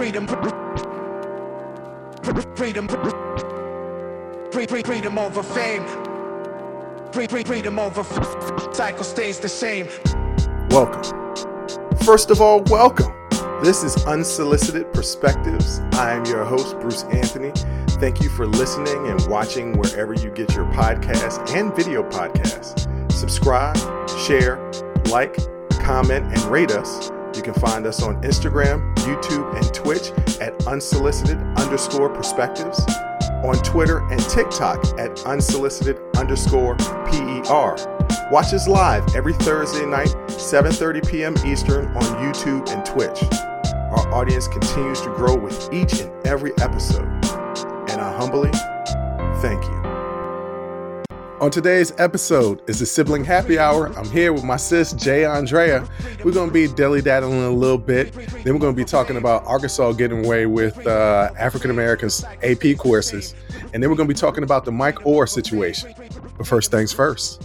freedom, freedom, freedom over fame, free freedom over cycle stays the same. Welcome. First of all, welcome. This is Unsolicited Perspectives. I am your host, Bruce Anthony. Thank you for listening and watching wherever you get your podcasts and video podcasts. Subscribe, share, like, comment, and rate us. Can find us on Instagram, YouTube, and Twitch at unsolicited underscore perspectives, on Twitter and TikTok at unsolicited underscore PER. Watch us live every Thursday night, 7:30 p.m. Eastern on YouTube and Twitch. Our audience continues to grow with each and every episode, and I humbly thank you. On today's episode is the sibling happy hour. I'm here with my sis Jay Aundrea. We're gonna be dilly daddling a little bit. Then we're gonna be talking about Arkansas getting away with uh, African Americans AP courses, and then we're gonna be talking about the Mike Oher situation. But first things first.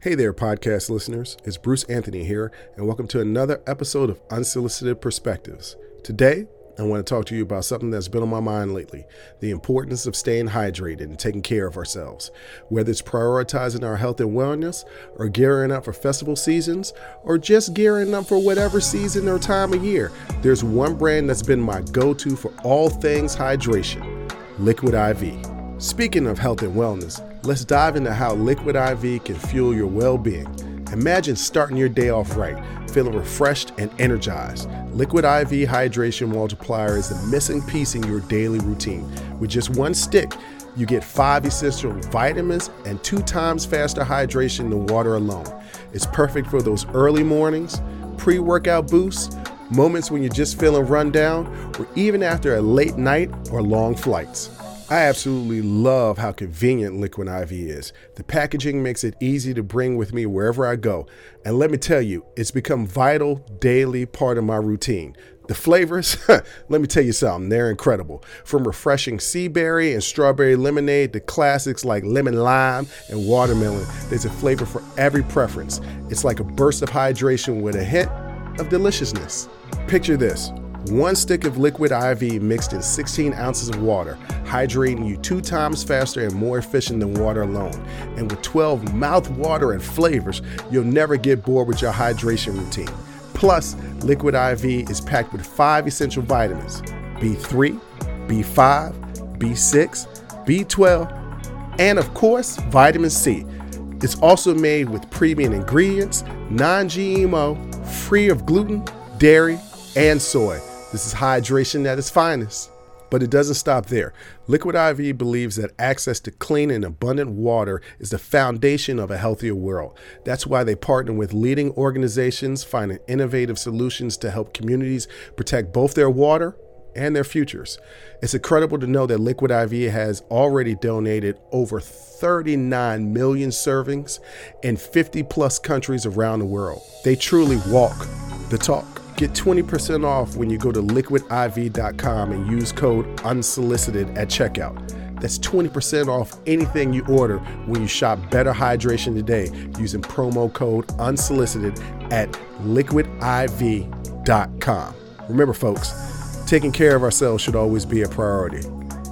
Hey there, podcast listeners. It's Bruce Anthony here, and welcome to another episode of Unsolicited Perspectives. Today, I want to talk to you about something that's been on my mind lately the importance of staying hydrated and taking care of ourselves. Whether it's prioritizing our health and wellness, or gearing up for festival seasons, or just gearing up for whatever season or time of year, there's one brand that's been my go to for all things hydration Liquid IV. Speaking of health and wellness, let's dive into how Liquid IV can fuel your well being. Imagine starting your day off right, feeling refreshed and energized. Liquid IV Hydration Multiplier is the missing piece in your daily routine. With just one stick, you get five essential vitamins and two times faster hydration than water alone. It's perfect for those early mornings, pre workout boosts, moments when you're just feeling run down, or even after a late night or long flights. I absolutely love how convenient Liquid IV is. The packaging makes it easy to bring with me wherever I go. And let me tell you, it's become vital daily part of my routine. The flavors, let me tell you something, they're incredible. From refreshing sea berry and strawberry lemonade to classics like lemon lime and watermelon, there's a flavor for every preference. It's like a burst of hydration with a hint of deliciousness. Picture this one stick of liquid IV mixed in 16 ounces of water, hydrating you two times faster and more efficient than water alone. And with 12 mouth flavors, you'll never get bored with your hydration routine. Plus, Liquid IV is packed with five essential vitamins B3, B5, B6, B12, and of course, vitamin C. It's also made with premium ingredients, non GMO, free of gluten, dairy, and soy. This is hydration at its finest. But it doesn't stop there. Liquid IV believes that access to clean and abundant water is the foundation of a healthier world. That's why they partner with leading organizations finding innovative solutions to help communities protect both their water and their futures. It's incredible to know that Liquid IV has already donated over 39 million servings in 50 plus countries around the world. They truly walk the talk. Get 20% off when you go to liquidiv.com and use code unsolicited at checkout. That's 20% off anything you order when you shop Better Hydration today using promo code unsolicited at liquidiv.com. Remember, folks, taking care of ourselves should always be a priority.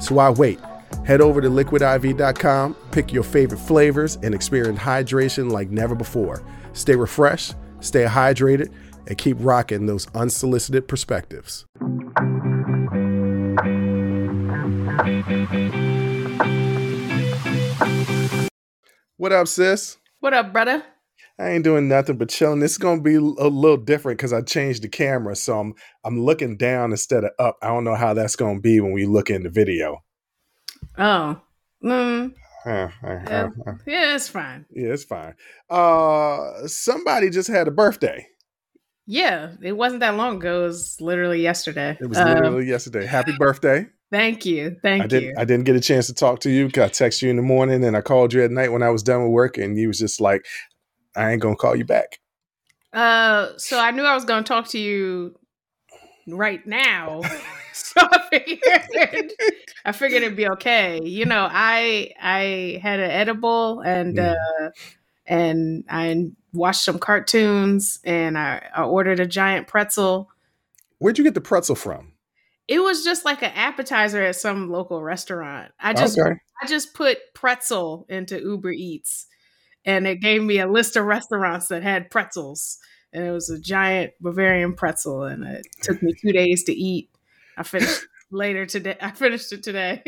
So why wait? Head over to liquidiv.com, pick your favorite flavors, and experience hydration like never before. Stay refreshed, stay hydrated, and keep rocking those unsolicited perspectives. What up, sis? What up, brother? I ain't doing nothing but chilling. This is gonna be a little different because I changed the camera, so I'm I'm looking down instead of up. I don't know how that's gonna be when we look in the video. Oh, mm. Uh, uh, yeah. yeah, it's fine. yeah, it's fine. Uh, somebody just had a birthday. Yeah, it wasn't that long ago. It was literally yesterday. It was Um, literally yesterday. Happy birthday! Thank you, thank I didn't. you. I didn't get a chance to talk to you. I texted you in the morning, and I called you at night when I was done with work, and you was just like, "I ain't gonna call you back." Uh, so I knew I was going to talk to you right now. so I figured, I figured it'd be okay. You know, I I had an edible and Mm. uh, and I watched some cartoons and I, I ordered a giant pretzel. Where'd you get the pretzel from? It was just like an appetizer at some local restaurant. I just okay. I just put pretzel into Uber Eats and it gave me a list of restaurants that had pretzels. And it was a giant Bavarian pretzel and it took me two days to eat. I finished later today. I finished it today.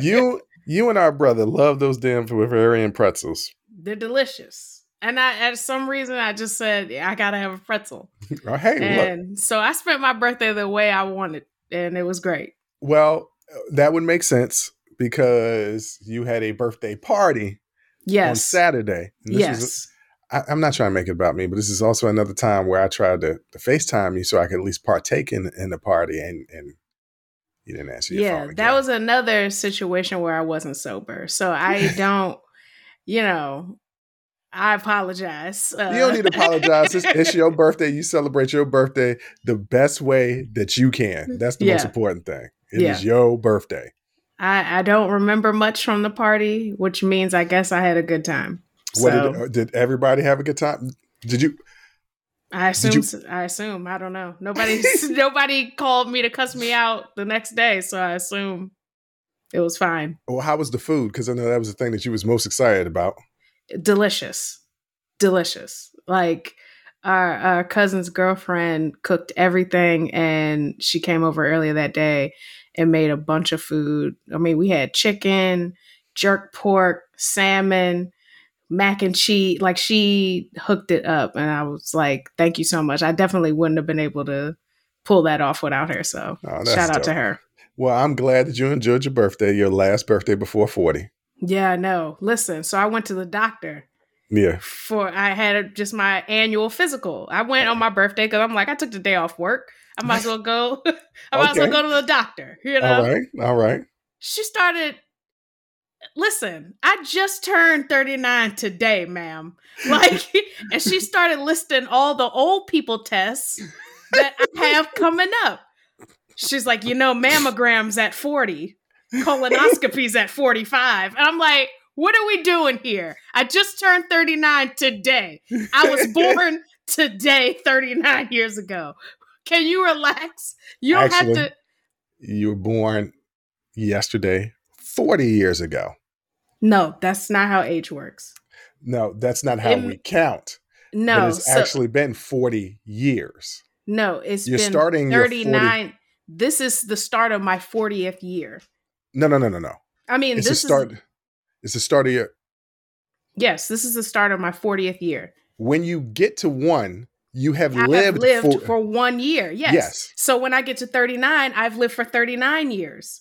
you you and our brother love those damn Bavarian pretzels. They're delicious. And I, at some reason, I just said I gotta have a pretzel. Oh, hey, look. So I spent my birthday the way I wanted, and it was great. Well, that would make sense because you had a birthday party on Yes. Saturday. This Yes. was- I, I'm not trying to make it about me, but this is also another time where I tried to, to FaceTime you so I could at least partake in, in the party and, and you didn't answer your yeah, that was another situation where I wasn't sober. So I don't, you know, I apologize. Uh, You don't need to apologize. It's, it's your birthday. You celebrate your birthday the best way that you can. That's the most important thing. It is Yeah. your birthday. I, I don't remember much from the party, which means I guess I had a good time. What So did, uh, did everybody have a good time? Did you? I did you- assume. I assume. I don't know. Nobody. nobody called me to cuss me out the next day, so I assume it was fine. Well, how was the food? Because I know that was the thing that you was most excited about. Delicious. Delicious. Like our, our cousin's girlfriend cooked everything and she came over earlier that day and made a bunch of food. I mean we had chicken jerk pork salmon mac and cheese. Like she hooked it up and i was like thank you so much. I definitely wouldn't have been able to pull that off without her so Oh, shout out to her. Well, I'm glad that you enjoyed your birthday, your last birthday before 40. Yeah no listen so i went to the doctor Yeah. for I had just my annual physical. I went on my birthday because I'm like, I took the day off work. I might as well go. I might as well go to the doctor. You know, All right. All right. she started. Listen, I just turned 39 today, ma'am. Like, and she started listing all the old people tests that I have coming up. She's like, you know, mammograms at 40, colonoscopies at 45. And I'm like, what are we doing here? I just turned 39 today. I was born today, 39 years ago. Can you relax? You don't Actually- have to. You were born yesterday, 40 years ago. No, that's not how age works. No, that's not how Im- we count. No, but it's so- actually been 40 years. no, it's You're been starting your 40 39. This is the start of my 40th year. No, no, no, no, no. I mean, It's the this start. is It's the start of your. yes, this is the start of my 40th year. When you get to one, you have I lived, have lived for, for, one year. Yes. Yes. So when I get to 39, I've lived for 39 years.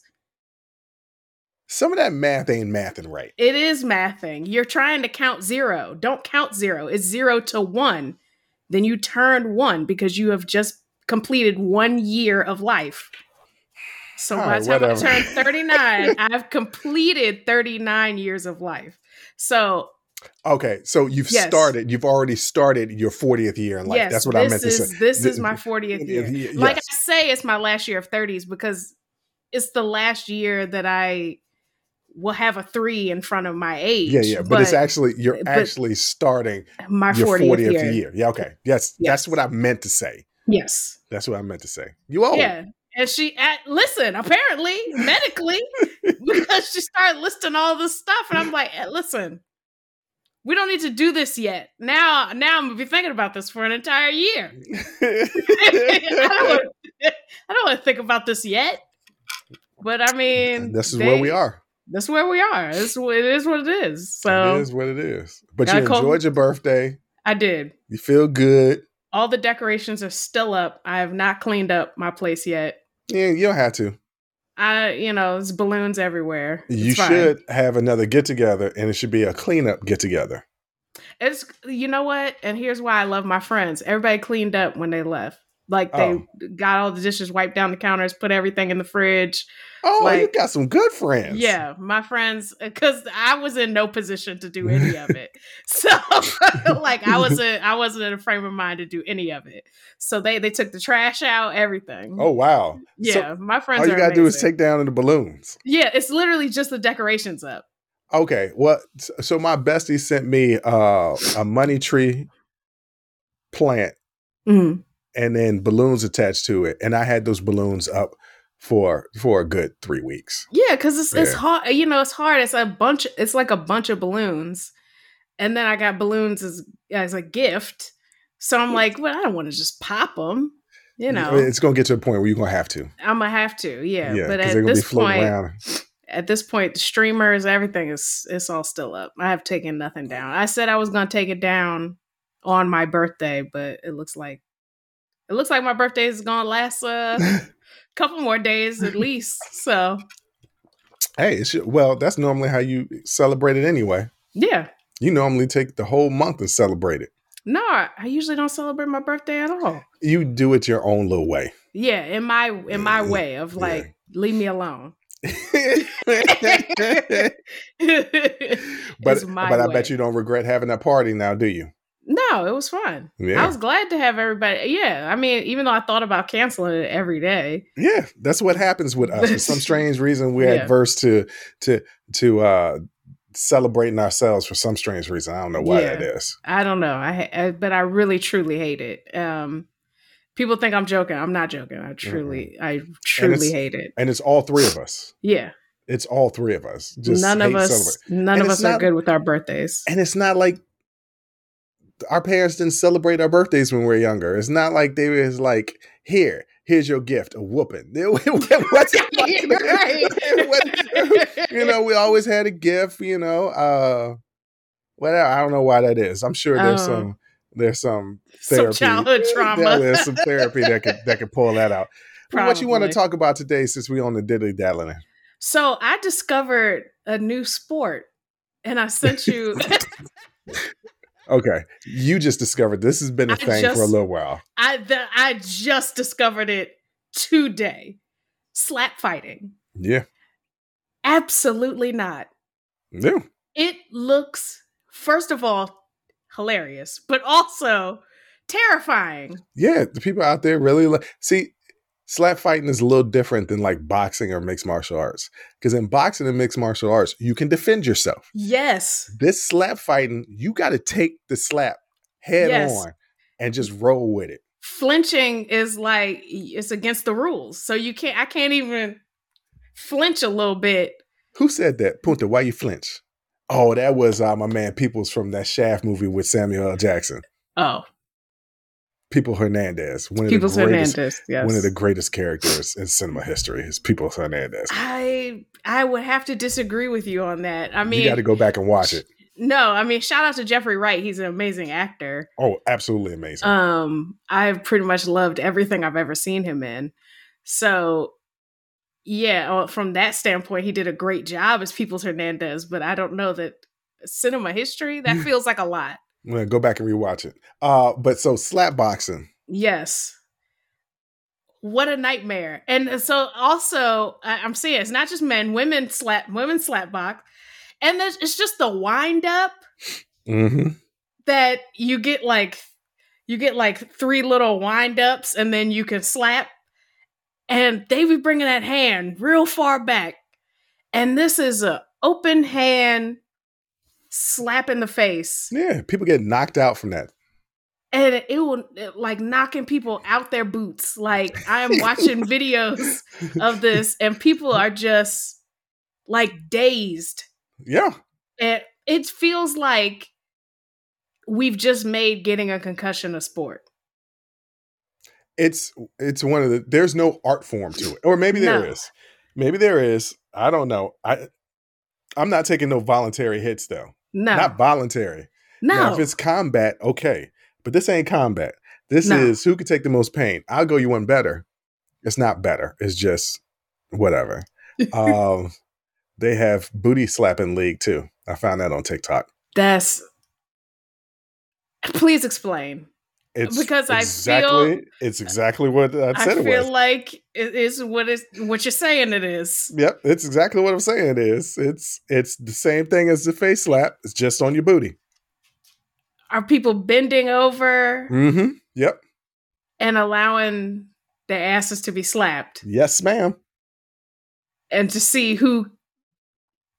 Some of that math ain't mathing right. It is mathing. You're trying to count zero. Don't count zero. It's zero to one. Then you turn one because you have just completed one year of life. So All by the time whatever. I turn 39, I've completed 39 years of life. So Okay, so you've Yes. started. You've already started your 40th year in life. yes, That's what I meant to say. This Th- is my 40th year. Yes. Like I say, it's my last year of 30s because it's the last year that I will have a three in front of my age. yeah, yeah, but, it's actually you're eh, actually starting my your 40th, 40th, year. year. Yeah, okay. Yes, Yes. that's what I meant to say. Yes. That's what I meant to say. You old. Yeah. And she at listen, apparently, medically, because she started listing all this stuff. And I'm like, eh, listen, we don't need to do this yet. Now, now I'm gonna be thinking about this for an entire year. I don't want I don't want to think about this yet. But I mean this is they- where we are. That's where we are. It's, it is what it is. So it is what it is. But you enjoyed your birthday. I did. You feel good. All the decorations are still up. I have not cleaned up my place yet. Yeah, you don't have to. I, you know, there's balloons everywhere. It's you fine. should have another get together, and it should be a cleanup get together. It's you know what, and here's why I love my friends. Everybody cleaned up when they left. Like they Oh. got all the dishes wiped down the counters, put everything in the fridge. Oh, you got some good friends. Yeah, my friends, because I was in no position to do any of it. So, like, I wasn't, I wasn't in a frame of mind to do any of it. So they they took the trash out, everything. Oh wow. So yeah, my friends. all you gotta do is take down the balloons. Yeah, it's literally just the decorations up. Okay. Well, so my bestie sent me uh, a money tree plant Mm. And then balloons attached to it, and I had those balloons up for for a good three weeks. Yeah, because it's it's hard. You know, it's hard. It's a bunch. It's like a bunch of balloons, and then I got balloons as as a gift. So I'm like, well, I don't want to just pop them. You know, it's gonna get to a point where you're gonna have to. I'm gonna have to. Yeah, Yeah, but because at they're gonna be this floating point, around. at this point, the streamers, everything is it's all still up. I have taken nothing down. I said I was gonna take it down on my birthday, but it looks like it looks like my birthday is gonna last uh, a couple more days at least. So hey, well, that's normally how you celebrate it anyway. yeah. You normally take the whole month and celebrate it. No, I usually don't celebrate my birthday at all. You do it your own little way. Yeah, in my in my way of Yeah. like leave me alone. but but I bet you don't regret having that party now, do you? No, it was fun. Yeah. I was glad to have everybody. Yeah, I mean, even though I thought about canceling it every day. Yeah, that's what happens with us. For some strange reason, we're Yeah. adverse to to to uh celebrating ourselves for some strange reason. I don't know why Yeah. that is. I don't know. I, I but I really truly hate it. Um, people think I'm joking. I'm not joking. I truly, I truly hate it. And it's all three of us. Yeah, It's all three of us. Just none of us, none And of us are good with our birthdays. And it's not like our parents didn't celebrate our birthdays when we were younger. It's not like they was like, here, here's your gift, a whooping. It wasn't it wasn't- you know, we always had a gift, you know. Uh whatever. I don't know why that is. I'm sure there's Oh. some there's some Some therapy. childhood Yeah, trauma. there's some therapy that could that could pull that out. But What you want to talk about today since we on the dilly dallying? So I discovered a new sport, and I sent you. Okay. You just discovered this has been a I thing for a little while. I the, I just discovered it today. Slap fighting. Yeah. Absolutely not. No. It looks, first of all, hilarious, but also terrifying. Yeah. The people out there really like see slap fighting is a little different than like boxing or mixed martial arts. Because in boxing and mixed martial arts, you can defend yourself. Yes. This slap fighting, you got to take the slap head Yes. on and just roll with it. Flinching is like it's against the rules. So you can't I can't even flinch a little bit. Who said that? Punta, why you flinch? Oh, that was uh, my man Peoples from that Shaft movie with Samuel L. Jackson. Oh, People Hernandez, one of People's the greatest, Hernandez. Yes. one of the greatest characters in cinema history is People Hernandez. I I would have to disagree with you on that. I mean, you got to go back and watch it. no, I mean, shout out to Jeffrey Wright. He's an amazing actor. Oh, absolutely amazing. Um, I've pretty much loved everything I've ever seen him in. So, yeah, uh, from that standpoint, he did a great job as Peoples Hernandez. But I don't know that cinema history that feels like a lot. I'm gonna go back and rewatch it. Uh, but so slap boxing. Yes. What a nightmare. And so also I'm seeing it's not just men, women slap women slap box. And there's it's just the wind up Mm-hmm. that you get like you get like three little wind ups and then you can slap. And they be bringing that hand real far back. And this is a open hand slap in the face. Yeah, people get knocked out from that. and it will like knocking people out their boots. Like I am watching videos of this, and people are just like dazed, Yeah, and it feels like we've just made getting a concussion a sport. it's it's one of the. There's no art form to it, or maybe there is. No. Maybe there is. I don't know. I I'm not taking no voluntary hits though. No, Not voluntary. no, Now, if it's combat, okay. But this ain't combat. This No. is who can take the most pain. I'll go you one better. It's not better. It's just whatever. um, they have booty slapping league too. I found that on TikTok. that's. Please explain. It's Because I feel- it's exactly what I I said it feel was. like it is what is what you're saying. It is. Yep, it's exactly what I'm saying. It is. It's it's the same thing as the face slap. It's just on your booty. Are people bending over Mm-hmm. Yep. and allowing the asses to be slapped? Yes, ma'am. and to see who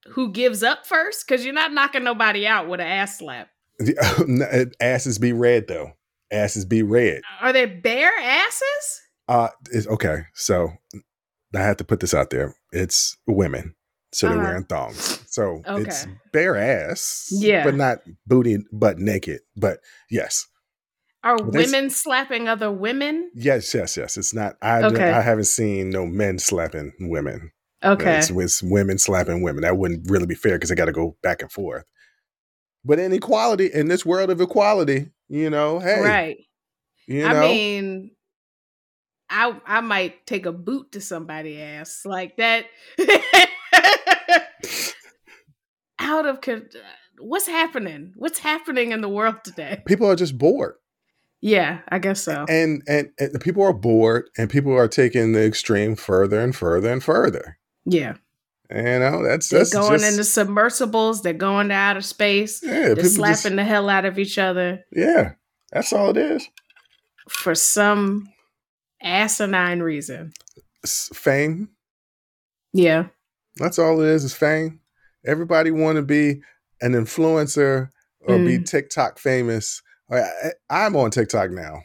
who gives up first because you're not knocking nobody out with an ass slap Asses be red though. Asses be red. are they bare asses Uh, it's, okay. So I have to put this out there. It's women. So they're Uh-huh. wearing thongs. So it's bare ass. Yeah. But not booty but naked. But yes. Are women slapping other women? Yes, yes, yes. It's not I Okay. I haven't seen no men slapping women. Okay. It's, it's women slapping women. That wouldn't really be fair because they got to go back and forth. But in equality, in this world of equality, you know, hey, Right. you I mean, I I might take a boot to somebody ass like that. Out of what's happening? What's happening in the world today? people are just bored, Yeah, I guess so. and, and and the people are bored, and people are taking the extreme further and further and further. Yeah, You know, that's they're that's going just, into submersibles. They're going to outer space. yeah, They're slapping just- the hell out of each other yeah, that's all it is. for some asinine reason. It's fame. Yeah, That's all it is. Is fame. Everybody want to be an influencer or be Mm. TikTok famous. I'm on TikTok now,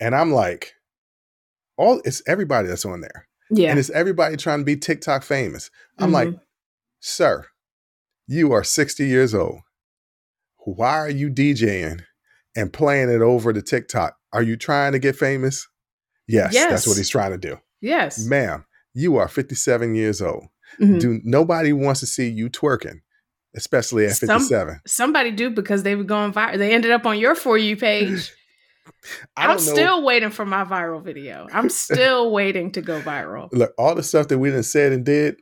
and I'm like, all it's everybody that's on there, yeah. and it's everybody trying to be TikTok famous. I'm Mhm. like, sir, you are 60 years old. Why are you DJing and playing it over to TikTok? Are you trying to get famous? Yes, that's what he's trying to do. yes. Ma'am, you are 57 years old. Mhm. Do nobody wants to see you twerking, especially at Some- 57. Somebody do because they were going viral. They ended up on your for you page. I know. still waiting for my viral video. I'm still waiting to go viral. Look, all the stuff that we done said and did,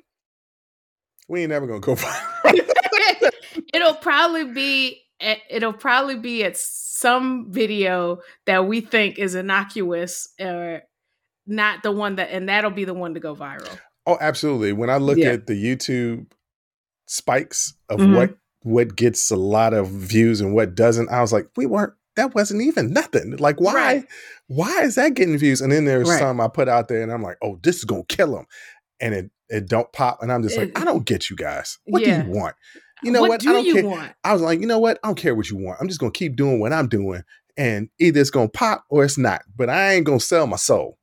we ain't never gonna go viral. it'll probably be it'll probably be at some video that we think is innocuous or not the one that and that'll be the one to go viral. oh, absolutely. When I look Yeah. at the YouTube spikes of Mhm. what what gets a lot of views and what doesn't, I was like, we weren't. That wasn't even nothing. Like, why? Right. Why is that getting views? And then there's Right. some I put out there, and I'm like, oh, this is gonna kill them, and it it don't pop, and I'm just like, It- I don't get you guys. What Yeah. do you want? You know what, what? do I don't you care. want? I was like, you know what? I don't care what you want. I'm just gonna keep doing what I'm doing, and either it's gonna pop or it's not. But I ain't gonna sell my soul.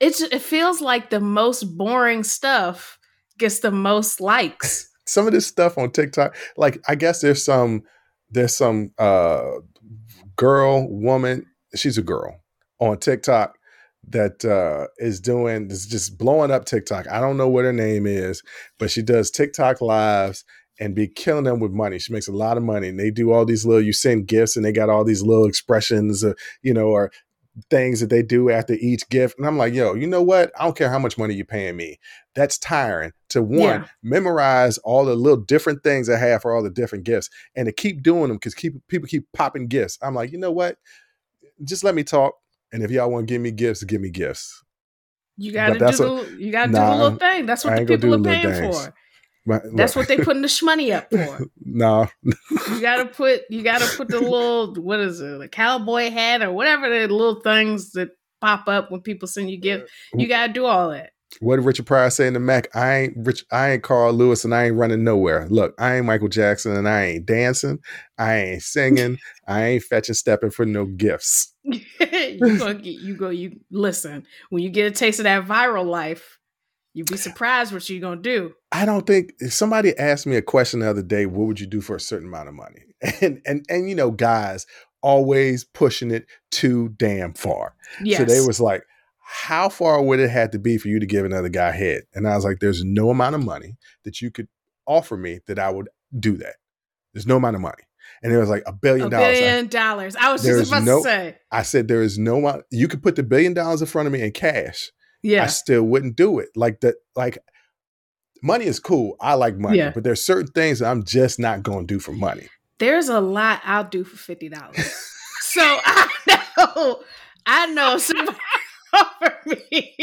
It's it feels like the most boring stuff gets the most likes. Some of this stuff on TikTok, like I guess there's some there's some uh girl woman. She's a girl on TikTok that uh is doing is just blowing up TikTok. I don't know what her name is, but she does TikTok lives and be killing them with money. She makes a lot of money, and they do all these little. You send gifts, and they got all these little expressions, uh, you know, or things that they do after each gift. And I'm like, yo, you know what? I don't care how much money you're paying me. That's tiring to one Yeah. memorize all the little different things I have for all the different gifts, and to keep doing them because keep people keep popping gifts. I'm like, you know what? Just let me talk. And if y'all want to give me gifts, give me gifts. You gotta do the what- you gotta Nah, do the little thing. That's what the people are paying for. But, That's what they putting the shmoney up for. no, You gotta put you gotta put the little what is it, a cowboy hat or whatever the little things that pop up when people send you gifts. You gotta do all that. what did Richard Pryor say in the Mack? I ain't Rich. I ain't Carl Lewis, and I ain't running nowhere. Look, I ain't Michael Jackson, and I ain't dancing. I ain't singing. I ain't fetching, stepping for no gifts. you gonna get you go you listen when you get a taste of that viral life. You'd be surprised what you're gonna do. I don't think if somebody asked me a question the other day, what would you do for a certain amount of money? And and and you know, guys always pushing it too damn far. Yes. So they was like, how far would it have to be for you to give another guy head? And I was like, there's no amount of money that you could offer me that I would do that. There's no amount of money. And it was like a billion a dollars. I- billion dollars. I was just about no- to say. I said, there is no amount. You could put the billion dollars in front of me in cash. I still wouldn't do it. Like that, like money is cool. I like money, Yeah. but there's certain things that I'm just not going to do for money. There's a lot I'll do for fifty dollars. so I know I know somebody offer me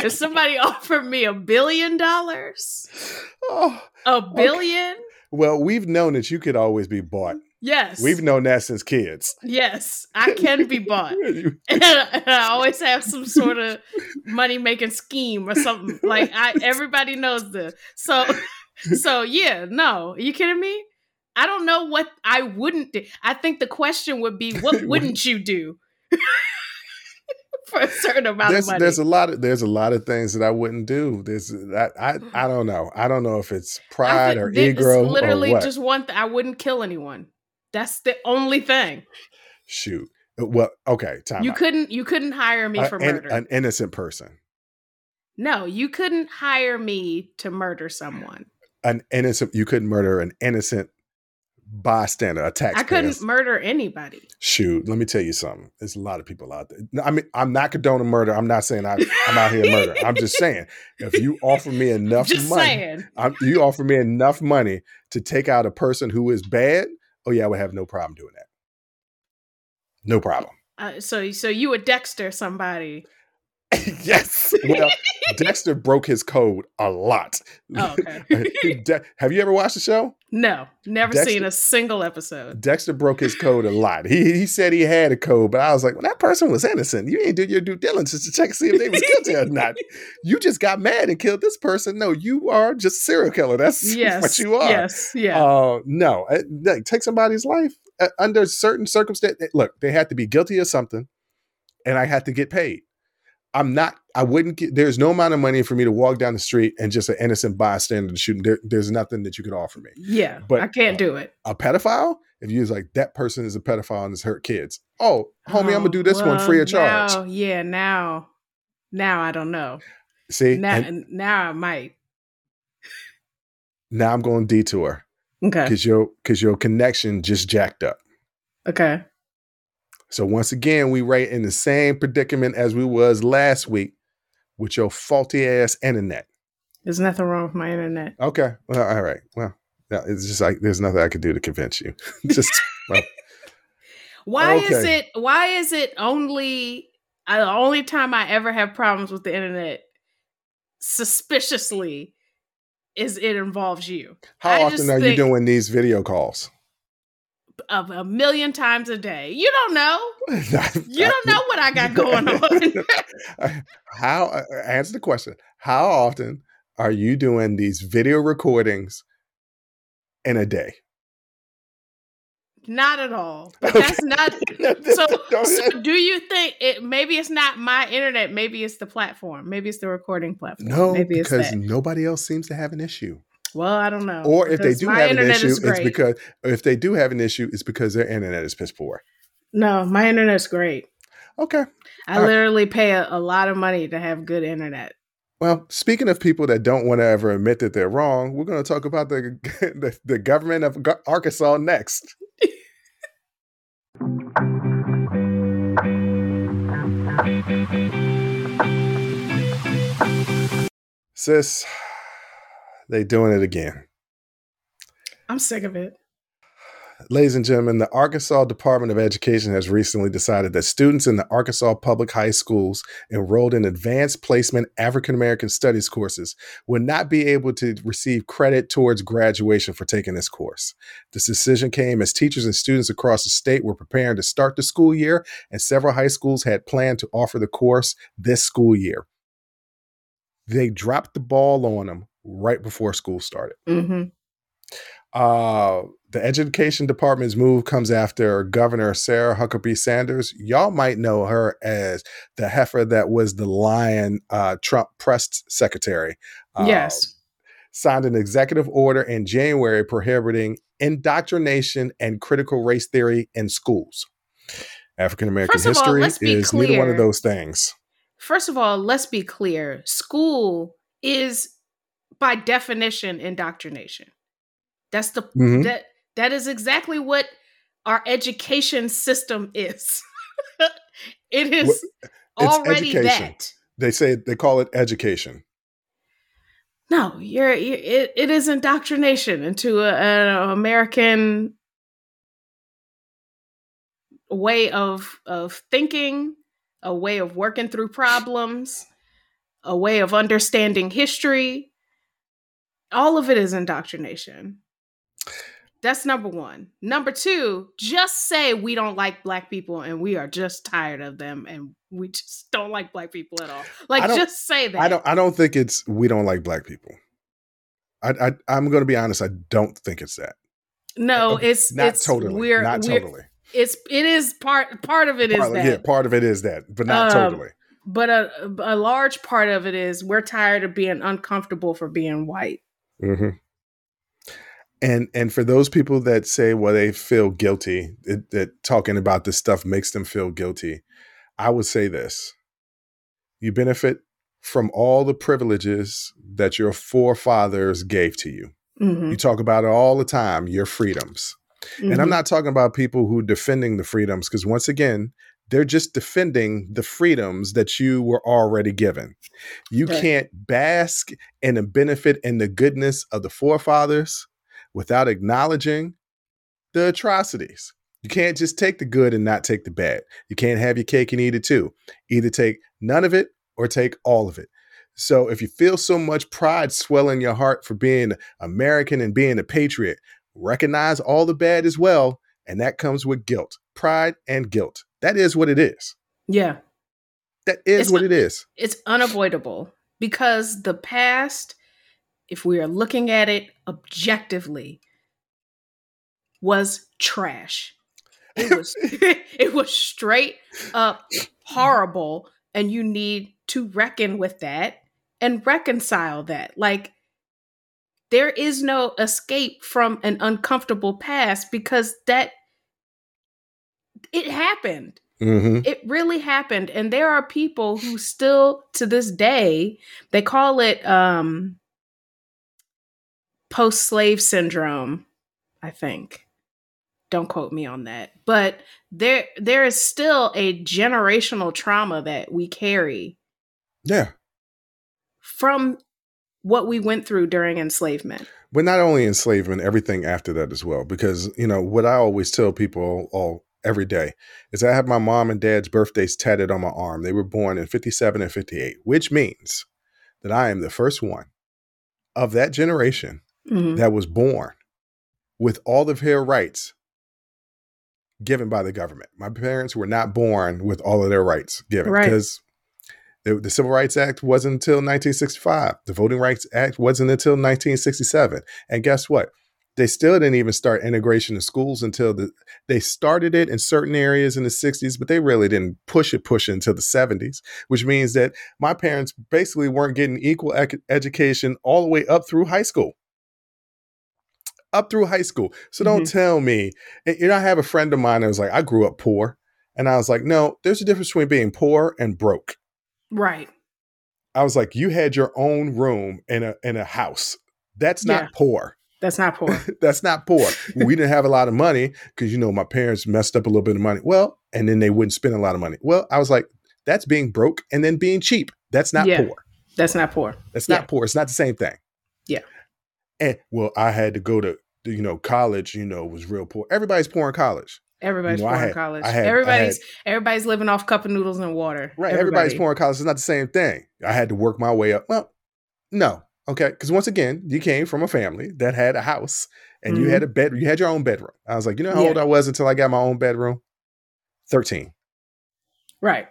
if somebody offered me a billion dollars, Oh, a billion, well, we've known that you could always be bought. Yes, We've known that since kids. yes, I can be bought. And I always have some sort of money making scheme or something. Like I everybody knows this. So so yeah, no. Are you kidding me? I don't know what I wouldn't do. I think the question would be what wouldn't you do for a certain amount there's of money. there's a lot of there's a lot of things that I wouldn't do. There's that I mm. I don't know. I don't know if it's pride or ego literally or what. just one. Th- I wouldn't kill anyone. That's the only thing. Shoot. Uh, Well, okay. Time You out. couldn't. You couldn't hire me A- for an- murder. an innocent person. no, you couldn't hire me to murder someone. An innocent. You couldn't murder an innocent bystander, a taxpayer. I couldn't murder anybody. Shoot, let me tell you something. There's a lot of people out there. I mean, I'm not condoning murder. I'm not saying I, I'm out here murder. I'm just saying, if you offer me enough Just money. I'm, you offer me enough money to take out a person who is bad, oh yeah, I would have no problem doing that. No problem. Uh, so, so you would Dexter somebody. yes. Well, Dexter broke his code a lot. Oh, okay. De- have you ever watched the show? no, never Dexter- seen a single episode. Dexter broke his code a lot. He he said he had a code, but I was like, well, that person was innocent. You ain't do your due diligence to check to see if they was guilty or not. You just got mad and killed this person. No, you are just a serial killer. That's Yes, what you are. Yes, yeah. Uh, no, Uh, like, take somebody's life uh, under certain circumstances. Look, they had to be guilty of something, and I had to get paid. I'm not. I wouldn't. Get, there's no amount of money for me to walk down the street and just an innocent bystander to shoot. There, there's nothing that you could offer me. yeah, but- I can't do it. A pedophile, if you was like that person is a pedophile and has hurt kids. Oh, homie, I'm Oh, gonna do this one free well, of charge. Now, yeah, now, now I don't know. See, Now, and now I might. now I'm going detour Okay. because your because your connection just jacked up. Okay. So once again, we right in the same predicament as we was last week with your faulty ass internet. There's nothing wrong with my internet. Okay, well, all right. Well, it's just like there's nothing I could do to convince you. just well, Why is it? Why is it only? I, the only time I ever have problems with the internet, suspiciously, is it involves you. how I often are you doing these video calls? A, a million times a day. You don't know. you don't know what I got going on. how uh, answer the question how often are you doing these video recordings in a day not at all. But that's not. So, so do you think it? Maybe it's not my internet. Maybe it's the platform. Maybe it's the recording platform. no maybe because nobody else seems to have an issue Well, I don't know. or if they do have an issue is it's because if they do have an issue it's because their internet is piss poor no, my internet's great. okay I All right. literally pay a, a lot of money to have good internet. well speaking of people that don't want to ever admit that they're wrong we're going to talk about the the, the government of arkansas next sis they doing it again I'm sick of it. Ladies and gentlemen, the Arkansas Department of Education has recently decided that students in the Arkansas public high schools enrolled in advanced placement African American studies courses will not be able to receive credit towards graduation for taking this course. This decision came as teachers and students across the state were preparing to start the school year, and several high schools had planned to offer the course this school year. They dropped the ball on them right before school started. hmm Uh, the education department's move comes after Governor Sarah Huckabee Sanders. Y'all might know her as the heifer that was the lion uh, Trump press secretary. Uh, yes. Signed an executive order in January prohibiting indoctrination and critical race theory in schools. African American all, history let's is neither one of those things. First of all, let's be clear. School is by definition indoctrination. That's the Mhm. that that is exactly what our education system is. it is It's already education. that. They say they call it education. No, you're, you're it, it is indoctrination into a- an American way of of thinking, a way of working through problems, a way of understanding history. All of it is indoctrination. That's number one. Number two, just say we don't like black people and we are just tired of them and we just don't like black people at all. Like, just say that. I don't. I don't think it's we don't like black people. I, I I'm going to be honest. I don't think it's that. No, it's Not it's totally. We're, not we're, totally. It's it is part part of it is part, that. Yeah, part of it is that, but not Um, totally. but a a large part of it is we're tired of being uncomfortable for being white. Hmm And and for those people that say, well, they feel guilty, it, that talking about this stuff makes them feel guilty, I would say this: you benefit from all the privileges that your forefathers gave to you. Mhm. You talk about it all the time, your freedoms. And I'm Mhm. not talking about people who defending the freedoms because once again, they're just defending the freedoms that you were already given. You Right. can't bask in the benefit and the goodness of the forefathers without acknowledging the atrocities. You can't just take the good and not take the bad. You can't have your cake and eat it too. Either take none of it or take all of it. So if you feel so much pride swell in your heart for being American and being a patriot, recognize all the bad as well. And that comes with guilt, pride, and guilt. That is what it is. Yeah. That is It's what it is. it's unavoidable because the past, if we are looking at it objectively, was trash. It was it was straight up horrible, and you need to reckon with that and reconcile that. Like there is no escape from an uncomfortable past because that it happened. Hmm it really happened. And there are people who still to this day they call it um post slave syndrome i think. Don't quote me on that. But there there is still a generational trauma that we carry Yeah. from what we went through during enslavement. But not only enslavement, everything after that as well. Because, you know, what I always tell people all every day is I have my mom and dad's birthdays tatted on my arm. They were born in 57 and 58, which means that I am the first one of that generation Mhm. that was born with all of their rights given by the government. My parents were not born with all of their rights given Right. because the, the Civil Rights Act wasn't until 1965. The Voting Rights Act wasn't until 1967. And guess what? They still didn't even start integration in schools until the they started it in certain areas in the 60s, but they really didn't push it push it until the 70s, which means that my parents basically weren't getting equal ec- education all the way up through high school up through high school. So don't mm-hmm. tell me. You know, I have a friend of mine that was like, I grew up poor. And I was like, no, there's a difference between being poor and broke. right I was like, you had your own room in a in a house. That's not Yeah. poor. That's not poor That's not poor. we didn't have a lot of money because you know my parents messed up a little bit of money. Well, and then they wouldn't spend a lot of money. Well, I was like, that's being broke and then being cheap. That's not Yeah. poor. that's not poor That's Yeah. not poor. It's not the same thing. Yeah. And well, I had to go to you know college. You know, was real poor. Everybody's poor in college. everybody's You know, poor in college had- everybody's everybody's living off cup of noodles and water Right. Everybody's poor in college. It's not the same thing. I had to work my way up. Well, no. Okay. Because once again, you came from a family that had a house and you had a bed. You had your own bedroom. I was like, you know how Mm-hmm. Yeah. old I was until I got my own bedroom? 13. right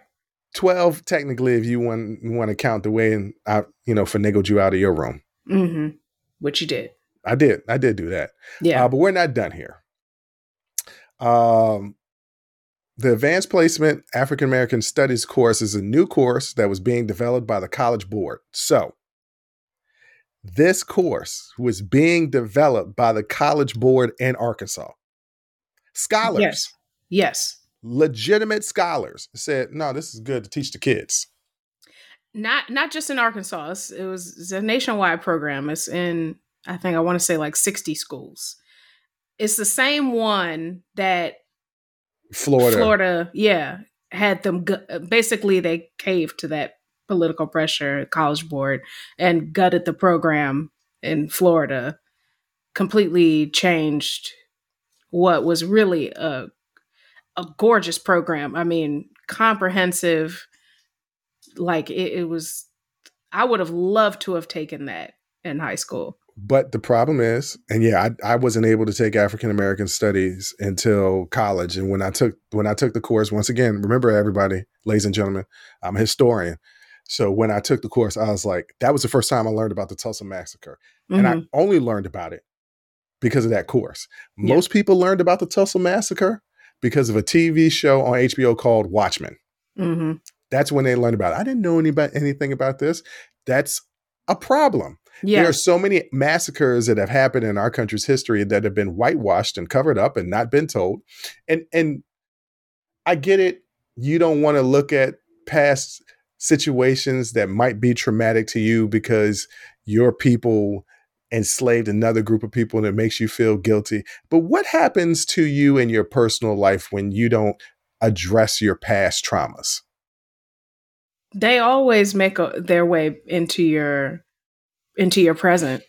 12, technically, if you want, want to count the way and I, you know, finagled you out of your room. mm-hmm what you did I did. I did do that. yeah Uh, but we're not done here. Um, the Advanced Placement African American Studies course is a new course that was being developed by the College Board. So, this course was being developed by the College Board in Arkansas. Scholars, Yes. yes legitimate scholars, said, "No, this is good to teach the kids." not not just in arkansas it's, it was it's a nationwide program it's in i think i want to say like 60 schools it's the same one that Florida, florida, yeah had them gu- basically they caved to that political pressure college board and gutted the program in florida completely changed what was really a a gorgeous program i mean comprehensive like it, it was i would have loved to have taken that in high school But the problem is, and yeah, I, I wasn't able to take African American studies until college. And when I took when I took the course, once again, remember everybody, ladies and gentlemen, I'm a historian. So when I took the course, I was like, that was the first time I learned about the Tulsa massacre. And I Mhm. only learned about it because of that course. Yeah. Most people learned about the Tulsa massacre because of a TV show on HBO called Watchmen. Mhm. That's when they learned about it. I didn't know any about anything about this. That's a problem. Yeah. There are so many massacres that have happened in our country's history that have been whitewashed and covered up and not been told. And and I get it. You don't want to look at past situations that might be traumatic to you because your people enslaved another group of people and it makes you feel guilty. But what happens to you in your personal life when you don't address your past traumas? They always make a, their way into your into your present.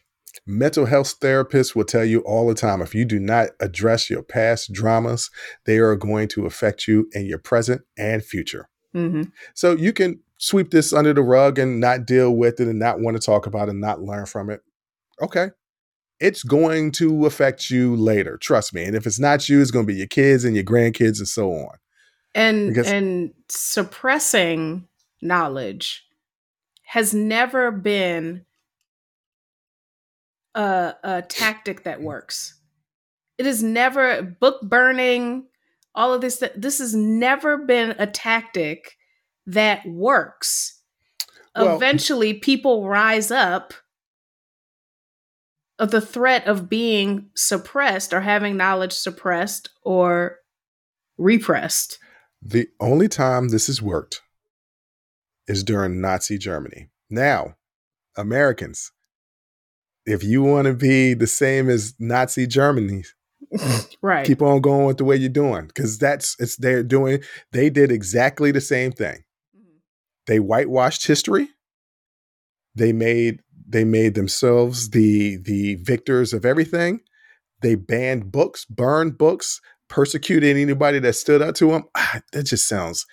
Mental health therapists will tell you all the time if you do not address your past dramas, they are going to affect you in your present and future. hmm So you can sweep this under the rug and not deal with it and not want to talk about it and not learn from it. Okay. It's going to affect you later. Trust me. And if it's not you, it's going to be your kids and your grandkids and so on. And Because- and suppressing knowledge has never been a a tactic that works. It is never book burning, all of this this has never been a tactic that works. Well- Eventually people rise up of the threat of being suppressed or having knowledge suppressed or repressed. The only time this has worked is during Nazi Germany. Now, Americans, if you want to be the same as Nazi Germany, Right. keep on going with the way you're doing because that's it's they're doing they did exactly the same thing they whitewashed history they made they made themselves the the victors of everything they banned books burned books persecuted anybody that stood up to them ah, that just sounds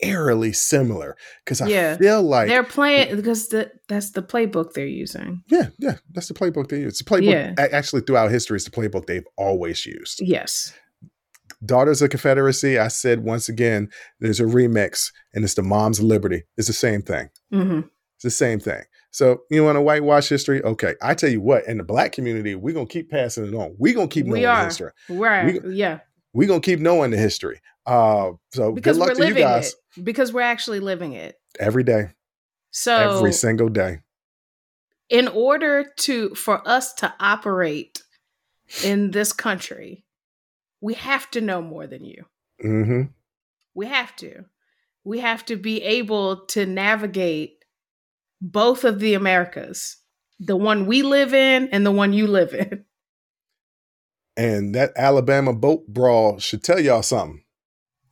eerily similar because i Yeah. feel like they're playing because the, that's the playbook they're using. yeah yeah that's the playbook they use the playbook Yeah. actually throughout history it's the playbook they've always used Yes. Daughters of Confederacy, I said once again, there's a remix and it's the Moms of Liberty. It's the same thing. hmm It's the same thing. So you want to whitewash history? Okay. I tell you what, in the black community, we're gonna keep passing it on. We're gonna keep knowing We the are. history. Right. We- yeah. We're gonna keep knowing the history. Uh so Because good luck we're to you guys it. Because we're actually living it. every day, So every single day. in order to for us to operate in this country, we have to know more than you. hmm We have to. We have to be able to navigate both of the Americas, the one we live in and the one you live in. And that Alabama boat brawl should tell y'all something.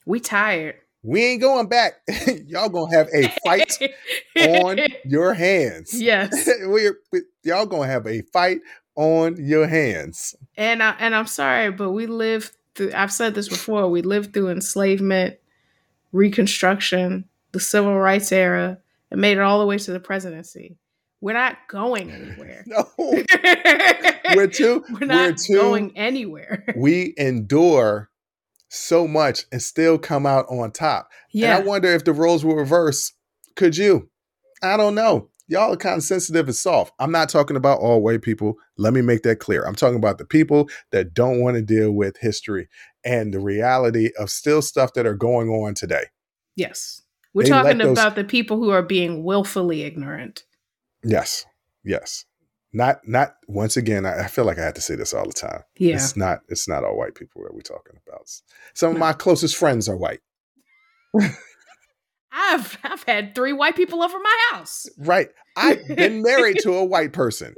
We tired. We ain't going back. y'all gonna have a fight on your hands. yes. We're, we, y'all gonna have a fight on your hands. And I, and I'm sorry, but we lived through. I've said this before. We lived through enslavement, Reconstruction, the Civil Rights era, and made it all the way to the presidency. We're not going anywhere. No, we're too. We're not we're too. going anywhere. we endure so much and still come out on top. yeah. And I wonder if the roles were reversed. Could you? I don't know. Y'all are kind of sensitive and soft. I'm not talking about all white people. Let me make that clear. I'm talking about the people that don't want to deal with history and the reality of still stuff that are going on today. yes. We're They talking those- about the people who are being willfully ignorant. Yes. Yes. Not not once again, I, I feel like I have to say this all the time. Yeah. It's not it's not all white people that we're talking about. Some of my closest friends are white. I've I've had three white people over my house. Right. I've been married to a white person.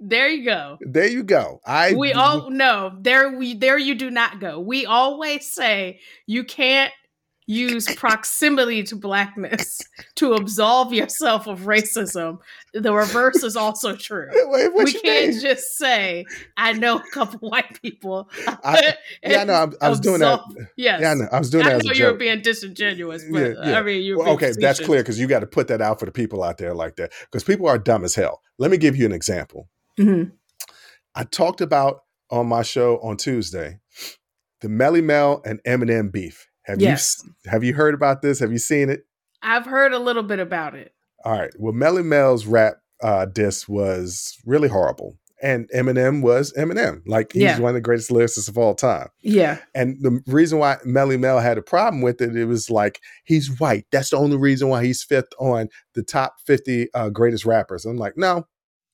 there you go. There you go. I we all no there we there you do not go we always say you can't use proximity to blackness to absolve yourself of racism the reverse is also true Wait, we can't mean? just say i know a couple white people I- yeah, I know. I, I was doing that. Yes Yeah, I know. I was doing I that as know you were being disingenuous but Yeah, yeah. i mean you Well, okay, that's clear because you got to put that out for the people out there like that. Because people are dumb as hell. Let me give you an example. Mhm. I talked about on my show on Tuesday the Melle Mel and Eminem beef. Have Yes. you have you heard about this? Have you seen it? i've heard a little bit about it All right. Well, Melle Mel's rap uh, diss was really horrible, and Eminem was Eminem. Like he's Yeah. one of the greatest lyricists of all time. Yeah. And the reason why Melle Mel had a problem with it, it was like he's white. That's the only reason why he's fifth on the top fifty uh, greatest rappers. I'm like, no,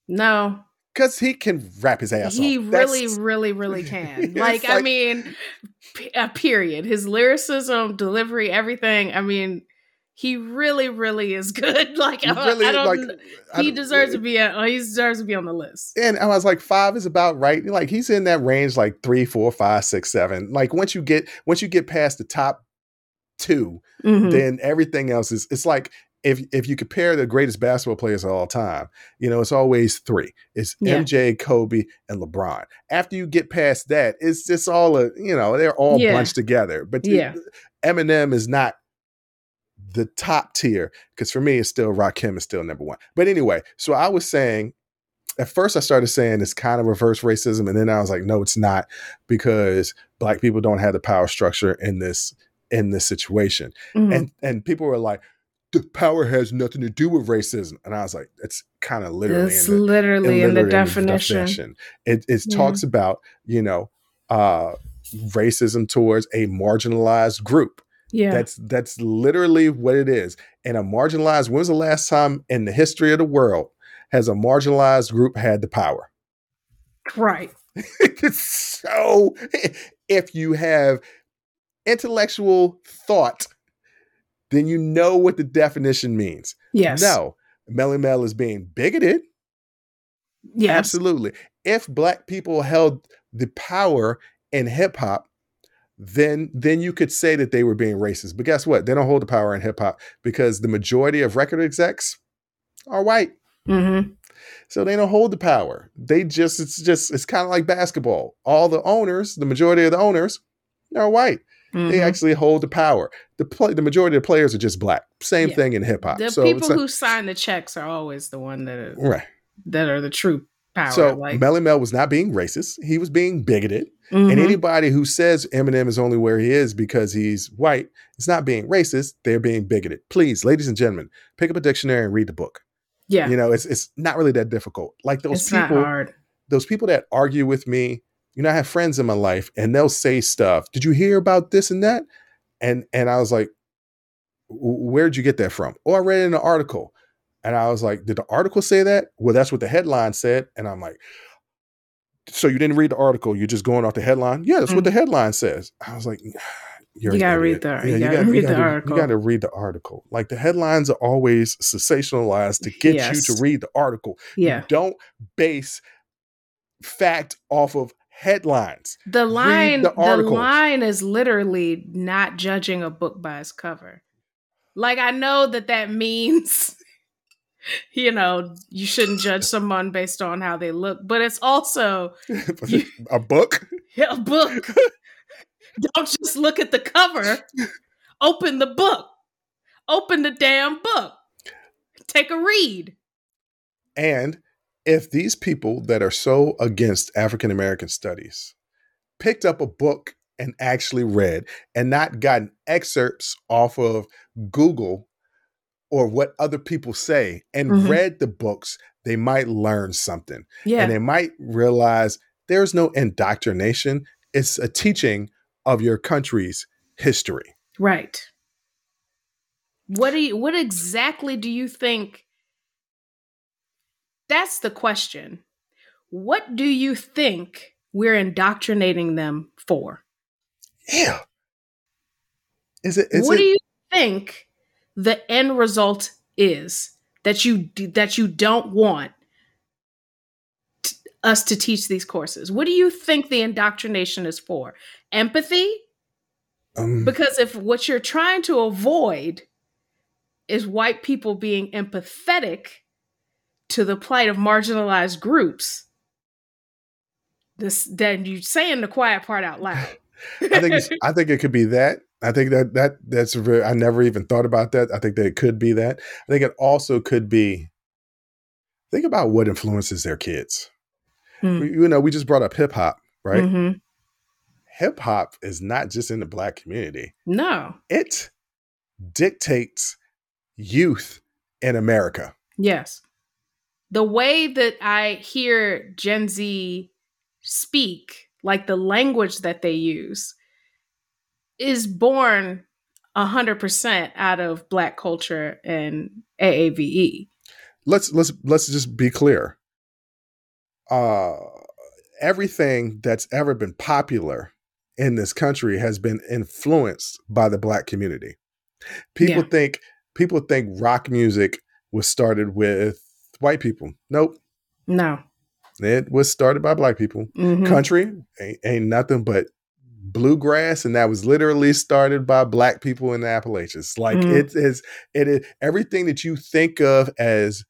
No. Because he can rap his ass he off. really, That's- really, really can. It's like, I mean, p- uh, period. His lyricism, delivery, everything. I mean, he really, really is good. Like, he I, really, I don't. like, I he deserves to be. On, oh, he deserves to be on the list. And I was like, five is about right. Like he's in that range, like three, four, five, six, seven. Like once you get once you get past the top two, Mhm. then everything else is it's like if if you compare the greatest basketball players of all time, you know, it's always three. It's Yeah. MJ, Kobe, and LeBron. After you get past that, it's just all a you know, they're all Yeah. bunched together. But Yeah. Eminem is not the top tier because for me it's still Rakim is still number one. But anyway, so I was saying at first I started saying it's kind of reverse racism, and then I was like, no, it's not because black people don't have the power structure in this in this situation. Mhm. And and people were like, the power has nothing to do with racism. And I was like, it's kind of literally it's in the, literally in the literally definition. It, it Yeah. talks about, you know, uh racism towards a marginalized group. Yeah. That's that's literally what it is. And a marginalized, when was the last time in the history of the world has a marginalized group had the power? right. It's so if you have intellectual thought, then you know what the definition means. Yes. No, Melle Mel is being bigoted. Yes. Absolutely. If black people held the power in hip hop, then then you could say that they were being racist. But guess what? They don't hold the power in hip hop because the majority of record execs are white. Mm-hmm. So they don't hold the power. They just it's just it's kind of like basketball. All the owners, the majority of the owners are white. Mm-hmm. They actually hold the power. The play, the majority of the players are just black. Same Yeah. thing in hip hop. the So people it's like- who sign the checks are always the one that are, right. that are the true power. So like, Melle Mel was not being racist. He was being bigoted. mhm. And anybody who says Eminem is only where he is because he's white is not being racist. They're being bigoted. Please, ladies and gentlemen, pick up a dictionary and read the book. yeah, You know, it's it's not really that difficult. Like those it's not people, hard. those people that argue with me. You know, I have friends in my life, and they'll say stuff. Did you hear about this and that? And and I was like, where'd you get that from? Oh, I read it in an article. And I was like, did the article say that? Well, that's what the headline said. And I'm like, so you didn't read the article? You're just going off the headline? Yeah, that's what the mm. headline says. I was like, you're You gotta read the- you gotta read the article. You got to read the article. Like the headlines are always sensationalized to get you to read the article. Yeah, You don't base fact off of headlines. the line the the, line is literally not judging a book by its cover. Like I know that that means you know you shouldn't judge someone based on how they look, but it's also You- a book. Yeah, a book. Don't just look at the cover. Open the book. Open the damn book. Take a read. And if these people that are so against African American studies picked up a book and actually read and not gotten excerpts off of Google or what other people say and Mhm. read the books, they might learn something. Yeah. And they might realize there's no indoctrination, it's a teaching of your country's history. Right. What do you what exactly do you think That's the question. What do you think we're indoctrinating them for? Yeah. Is it is what it do you think the end result is that you that you don't want t- us to teach these courses? What do you think the indoctrination is for? Empathy? um, Because if what you're trying to avoid is white people being empathetic to the plight of marginalized groups, this then you saying the quiet part out loud. I think I think it could be that. I think that that that's very, I never even thought about that. I think that it could be that. I think it also could be think about what influences their kids. Hmm. We- You know, we just brought up hip hop, right? Mhm. Hip hop is not just in the black community. No. It dictates youth in America. Yes. The way that I hear Gen Z speak, like the language that they use, is born 100% out of black culture and AAVE. Let's let's let's just be clear. Uh everything that's ever been popular in this country has been influenced by the black community. People Yeah. think people think rock music was started with white people. Nope. No. It was started by black people. Mhm. Country ain't, ain't nothing but bluegrass, and that was literally started by black people in the Appalachians. Like Mhm. it is, it is everything that you think of as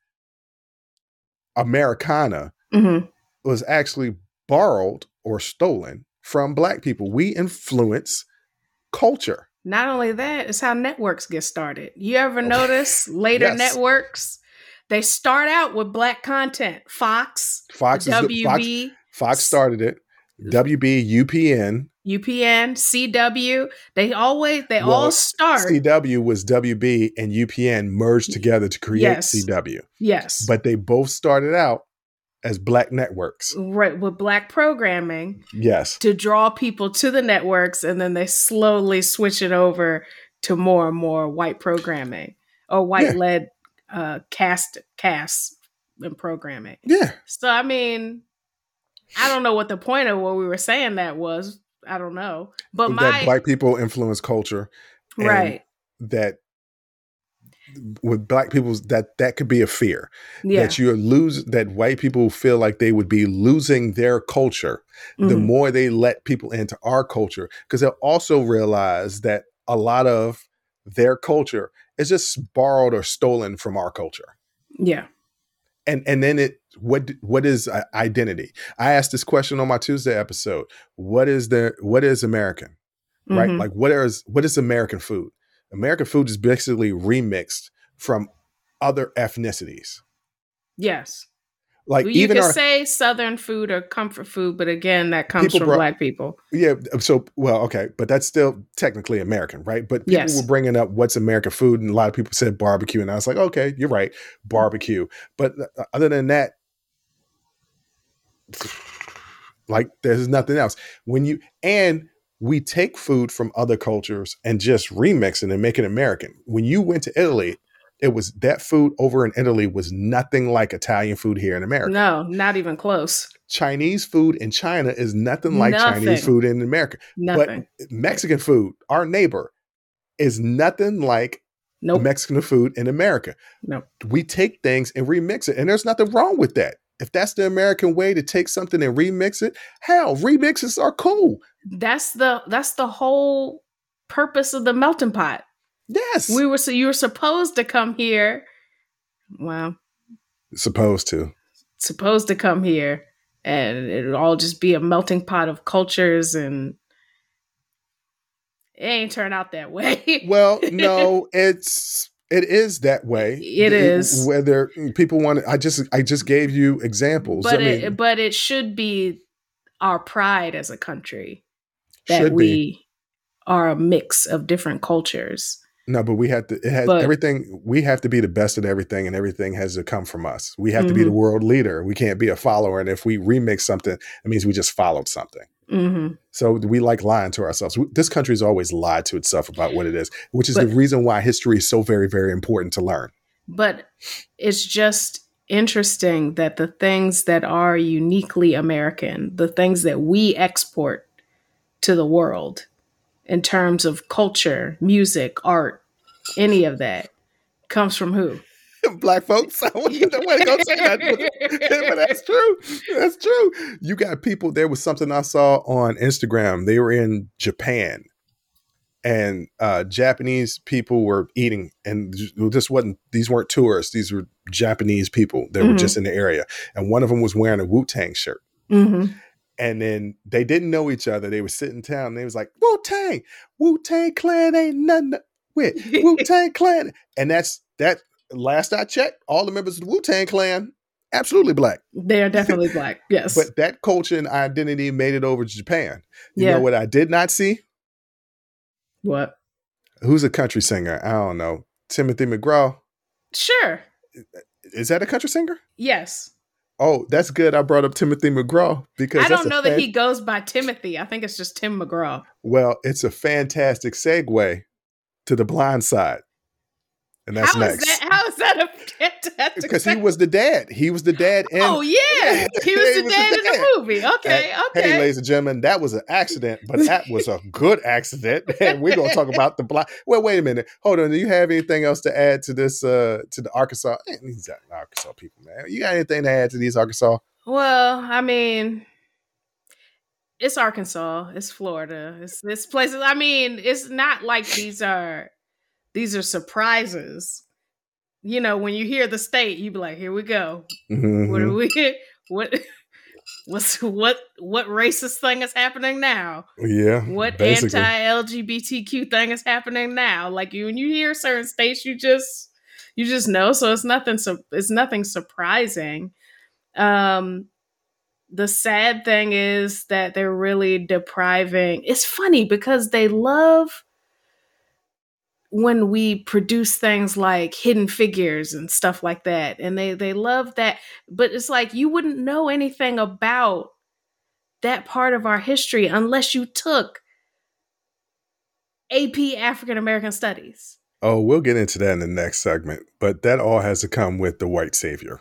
Americana Mhm. was actually borrowed or stolen from black people. We influence culture. Not only that, it's how networks get started. You ever notice later Yes. networks? They start out with black content. Fox, Fox is the, Fox, WB, Fox started it. WB, UPN, UPN, CW. They always they Well, all start. CW was WB and UPN merged together to create Yes. CW. yes. But they both started out as black networks. right with black programming Yes. to draw people to the networks and then they slowly switch it over to more and more white programming or white led uh cast casts and programming. Yeah. So I mean, I don't know what the point of what we were saying that was. I don't know. But that my black people influence culture. right. That with black people that that could be a fear Yeah. that you lose that white people feel like they would be losing their culture the Mhm. more they let people into our culture because they'll also realize that a lot of their culture is just borrowed or stolen from our culture yeah. and and then it what what is uh, identity i asked this question on my tuesday episode what is the what is american right Mhm. like what is what is american food american food is basically remixed from other ethnicities Yes. Like Well, you even could our say southern food or comfort food, but again, that comes from brought- black people. yeah so well okay but that's still technically american right but people Yes. were bringing up what's american food and a lot of people said barbecue and i was like okay you're right barbecue but uh, other than that like there's nothing else when you and we take food from other cultures and just remix it and make it american when you went to italy it was that food over in italy was nothing like italian food here in america No, not even close. chinese food in china is nothing like Nothing. chinese food in america Nothing. but Mexican food, our neighbor, is nothing like nope. Mexican food in America. Nope. We take things and remix it, and there's nothing wrong with that. If that's the American way to take something and remix it, hell, remixes are cool. that's the that's the whole purpose of the melting pot. Yes, We were so you were supposed to come here. Well, supposed to. supposed to come here and it would all just be a melting pot of cultures and it ain't turn out that way. Well, no, it's it is that way. It is. whether people want. I just I just gave you examples. but I mean, it but it should be our pride as a country that we be are a mix of different cultures. No, but we have to. It has But- everything. We have to be the best at everything, and everything has to come from us. We have to be the Mhm. world leader. We can't be a follower. And if we remix something, it means we just followed something. hmm So we like lying to ourselves. This country has always lied to itself about what it is, which is But- the reason why history is so very, very important to learn. But it's just interesting that the things that are uniquely American, the things that we export to the world in terms of culture, music, art, any of that comes from who? Black folks, I wasn't going to go say that, but, that's true. That's true. You got people. There was something I saw on Instagram. They were in Japan, and uh, Japanese people were eating, and this wasn't. These weren't tourists. These were Japanese people that were Mhm. just in the area, and one of them was wearing a Wu Tang shirt. hmm And then they didn't know each other. They were sitting down. And they was like, Wu Tang, Wu Tang Clan ain't nothing to- with Wu Tang Clan. And that's that. Last I checked, all the members of the Wu Tang Clan absolutely black. They are definitely black. Yes. But that culture and identity made it over to Japan. You yeah. know what I did not see? what? Who's a country singer? I don't know. Timothy McGraw. Sure. Is that a country singer? Yes. Oh, that's good. I brought up Timothy McGraw because I don't know that he goes by Timothy. I think it's just Tim McGraw. Well, it's a fantastic segue to the blind side. And that's How is next. that? How is that a fantastic? Because he was the dad. He was the dad in oh yeah, he was He the was the dad in the movie. Okay, okay. Hey, ladies and gentlemen, that was an accident, but that was a good accident. And we're gonna talk about the blind. Well, wait a minute. Hold on. Do you have anything else to add to this uh to the Arkansas? Man, these Arkansas people, man. You got anything to add to these Arkansas? Well, I mean, it's Arkansas, it's Florida, it's this places. I mean, it's not like these are these are surprises. You know, when you hear the state, you be like, "Here we go. What Mhm. are we? What? What's what? What racist thing is happening now? Yeah. What basically. anti-LGBTQ thing is happening now? Like you, when you hear certain states, you just you just know. So it's nothing. So it's nothing surprising. Um, the sad thing is that they're really depriving. It's funny because they love when we produce things like hidden figures and stuff like that and they they love that but it's like you wouldn't know anything about that part of our history unless you took AP African American Studies. Oh, we'll get into that in the next segment, but that all has to come with the white savior.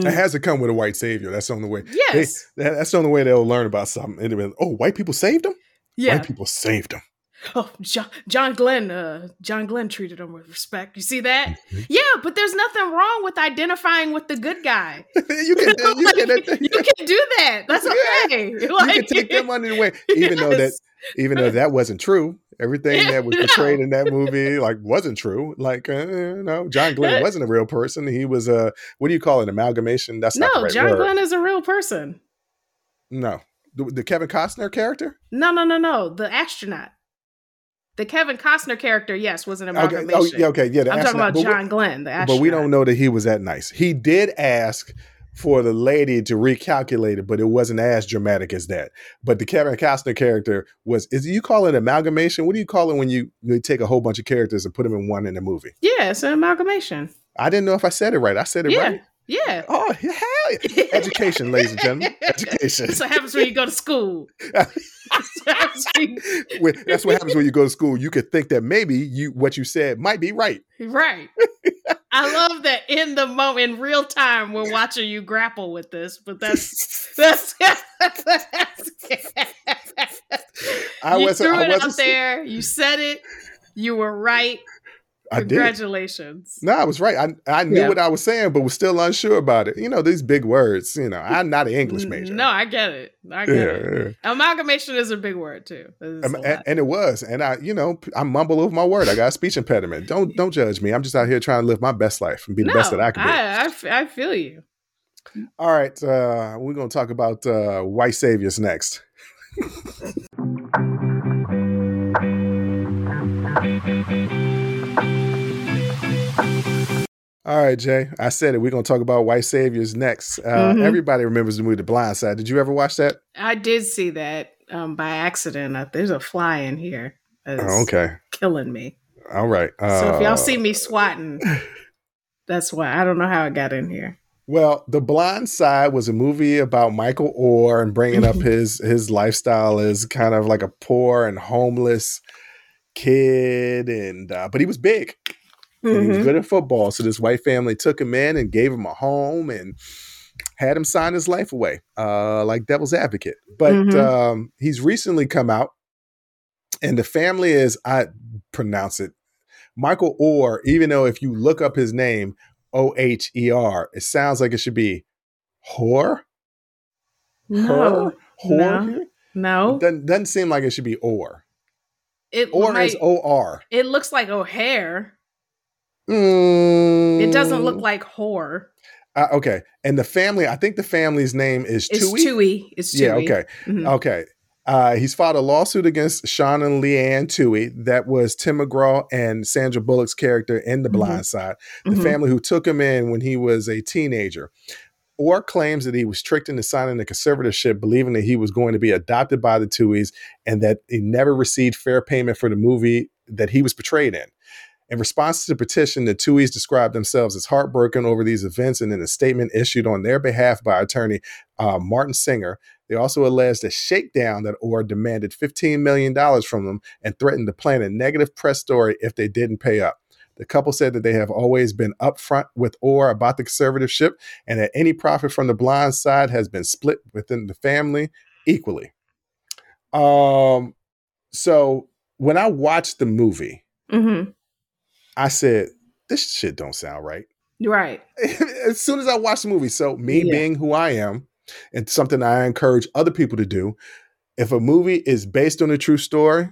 Hmm. It has to come with a white savior. That's the only way. Yes. that- that's the only way they'll learn about something. And they'll be like, oh, white people saved them. yeah. White people saved them. Oh, John, John Glenn. Uh, John Glenn treated him with respect. You see that? Mm-hmm. Yeah, but there's nothing wrong with identifying with the good guy. you can, you can, you can do that. That's Yeah. okay. you Like, can take them the wing, even though that, even though that wasn't true. Everything that was portrayed in that movie, like, wasn't true. Like, uh, no, John Glenn wasn't a real person. He was a what do you call it? An amalgamation. That's no, right John word. Glenn is a real person. No, the, the Kevin Costner character. No, no, no, no. The astronaut. The Kevin Costner character, yes, was an Okay, amalgamation. oh, okay, yeah. the I'm talking about But we- John Glenn, the astronaut. but we don't know that he was that nice. He did ask for the lady to recalculate it, but it wasn't as dramatic as that. But the Kevin Costner character was is you call it amalgamation? What do you call it when you, you take a whole bunch of characters and put them in one in a movie? Yeah, it's an amalgamation. I didn't know if I said it right. I said it Yeah, right. Yeah. Oh hell yeah. Education, ladies and gentlemen. Education. That's what happens when you go to school. That's what happens when you- That's what happens when you go to school. You could think that maybe you what you said might be right. Right. I love that in the moment, in real time, we're watching you grapple with this. But that's that's. I you wasn't- threw I it out there. You said it. You were right. I did. Congratulations. No, I was right. I I knew Yeah. what I was saying, but was still unsure about it. You know, these big words. You know, I'm not an English major. No, I get it. I get yeah, it. yeah. Amalgamation is a big word too. Um, and, and it was, and I, you know, I mumble over my word. I got a speech impediment. Don't don't judge me. I'm just out here trying to live my best life and be the best that I can be. I, I f- I feel you. All right, uh, we're gonna talk about uh, white saviors next. All right, Jay. I said it. We're gonna talk about white saviors next. Uh, Mhm. Everybody remembers the movie The Blind Side. Did you ever watch that? I did see that um, by accident. Uh, there's a fly in here. Oh, okay. killing me. All right. Uh, So if y'all see me swatting, that's why I don't know how it got in here. Well, The Blind Side was a movie about Michael Oher and bringing up his his lifestyle as kind of like a poor and homeless kid, and uh, but he was big. And he was Mhm. good at football, so this white family took him in and gave him a home and had him sign his life away, uh, like Devil's Advocate. But Mhm. um, he's recently come out, and the family is I pronounce it Michael Oher. Even though if you look up his name, O H E R, it sounds like it should be whore. No, Her? Whore? No. no. Doesn't, doesn't seem like it should be or. It Or might- is O R. It looks like O'Hare. Mm, It doesn't look like whore. Uh, okay, and the family. I think the family's name is It's Tuohy. Tuohy. It's Tuohy. Yeah. Okay. Mhm. Okay. Uh, he's filed a lawsuit against Sean and Leigh Anne Tuohy. That was Tim McGraw and Sandra Bullock's character in The Mhm. Blind Side. The Mhm. family who took him in when he was a teenager. Oher claims that he was tricked into signing a conservatorship, believing that he was going to be adopted by the Tuohys and that he never received fair payment for the movie that he was portrayed in. In response to the petition, the Tuohys described themselves as heartbroken over these events, and in a statement issued on their behalf by attorney uh, Martin Singer, they also alleged a shakedown that Oher demanded $15 million from them and threatened to plan a negative press story if they didn't pay up. The couple said that they have always been upfront with Oher about the conservatorship and that any profit from the blind side has been split within the family equally. Um, so when I watched the movie, Mm-hmm. I said, this shit don't sound right. Right. as soon as I watched the movie. So me Yeah. being who I am, and something I encourage other people to do, if a movie is based on a true story,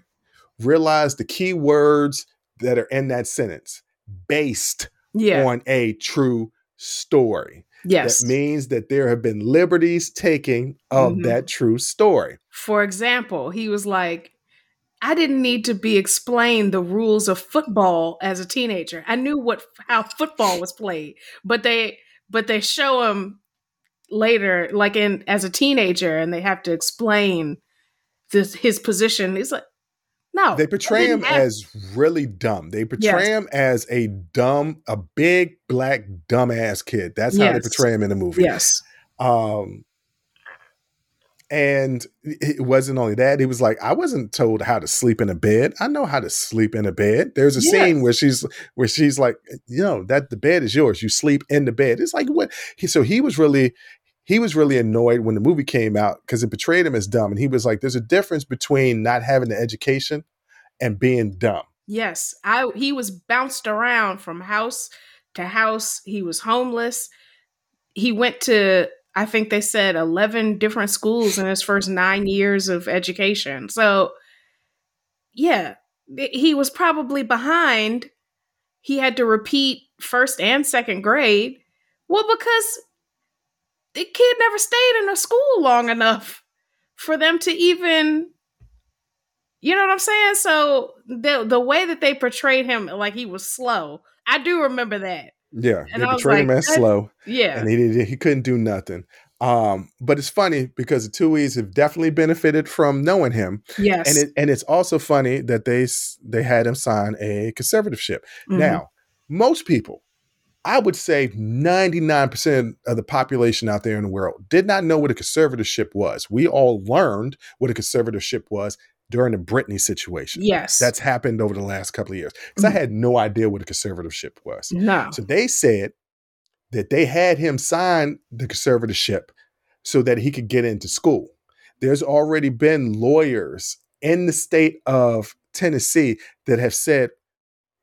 realize the key words that are in that sentence. Based Yeah. on a true story. yes. That means that there have been liberties taken of Mhm. that true story. For example, he was like, I didn't need to be explained the rules of football as a teenager. I knew what how football was played, but they but they show him later, like in as a teenager, and they have to explain this his position. He's like, no, They portray him as really dumb. They portray Yes. him as a dumb, a big black dumbass kid. That's how they portray him in the movie. yes, Um, and it wasn't only that; he was like, "I wasn't told how to sleep in a bed. I know how to sleep in a bed." There's a Yes. scene where she's where she's like, "You know that the bed is yours. You sleep in the bed." It's like what? He, so he was really he was really annoyed when the movie came out because it portrayed him as dumb, and he was like, "There's a difference between not having the education and being dumb." yes. I he was bounced around from house to house. He was homeless. He went to I think they said 11 different schools in his first 9 years of education. So yeah, he was probably behind. He had to repeat first and second grade. Well, because the kid never stayed in a school long enough for them to even you know what I'm saying? So the the way that they portrayed him like he was slow. I do remember that. Yeah, And they I portrayed him as slow. Yeah. and he did, he couldn't do nothing. Um, but it's funny because the Tuohys have definitely benefited from knowing him, yes. and it and it's also funny that they they had him sign a conservatorship. Mhm. Now, most people, I would say ninety nine percent of the population out there in the world did not know what a conservatorship was. We all learned what a conservatorship was during the Britney situation. yes. That's happened over the last couple of years because I Mhm. had no idea what a conservatorship was. no. So they said that they had him sign the conservatorship so that he could get into school. There's already been lawyers in the state of Tennessee that have said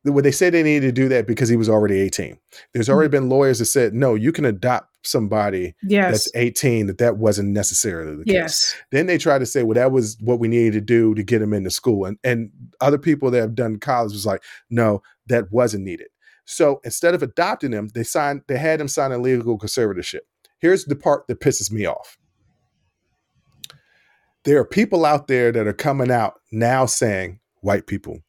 well, they said they needed to do that because he was already 18. There's already been lawyers that said, no, you can adopt somebody Yes. that's 18, that that wasn't necessarily the case. yes. Then they tried to say, well, that was what we needed to do to get him into school. And and other people that have done college was like, no, that wasn't needed. So instead of adopting him, they signed, they had him sign a legal conservatorship. Here's the part that pisses me off. There are people out there that are coming out now saying, white people,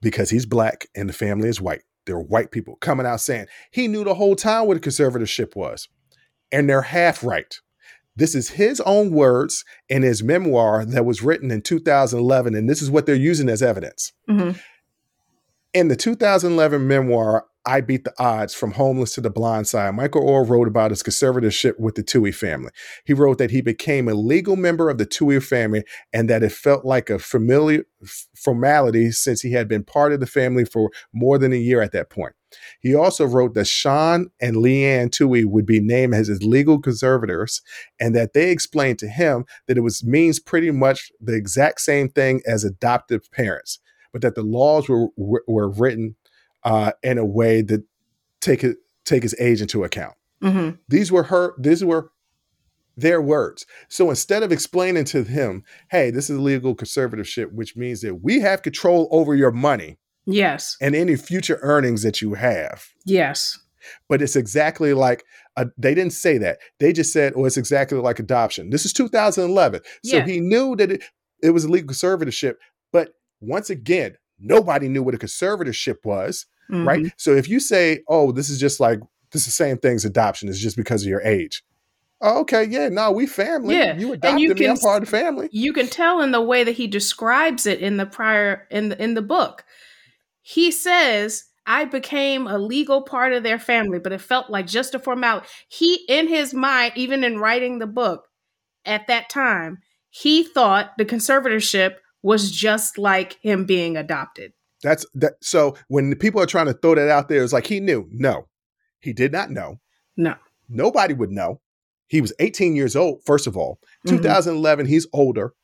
because he's black and the family is white. There are white people coming out saying he knew the whole time what conservatorship was. And they're half right. This is his own words in his memoir that was written in 2011, and this is what they're using as evidence. Mhm. In the 2011 memoir, I Beat the Odds From Homeless to the Blind Side, Michael Oher wrote about his conservatorship with the Tuohy family. He wrote that he became a legal member of the Tuohy family and that it felt like a familiar formality since he had been part of the family for more than a year at that point. He also wrote that Sean and Leigh Anne Tuohy would be named as his legal conservators and that they explained to him that it was means pretty much the exact same thing as adoptive parents, but that the laws were were, were written uh, in a way that take take his age into account. Mhm. These were her. These were their words. So instead of explaining to him, "Hey, this is legal conservatorship, which means that we have control over your money Yes. and any future earnings that you have," Yes. but it's exactly like uh, they didn't say that. They just said, "Oh, it's exactly like adoption." This is 2011, so Yeah. he knew that it, it was a legal conservatorship. But once again, nobody knew what a conservatorship was, right? Mhm. So if you say, "Oh, this is just like this is the same thing as adoption," it's just because of your age. Oh, okay, yeah, no, we family. Yeah, you and adopted you me. can I'm part of the family. You can tell in the way that he describes it in the prior in the in the book. he says I became a legal part of their family, but it felt like just a formality. He, in his mind, even in writing the book at that time, he thought the conservatorship was just like him being adopted. That's that. So when people are trying to throw that out there, it's like he knew. No, he did not know. No, nobody would know. He was 18 years old. First of all, Mhm. 2011, he's older.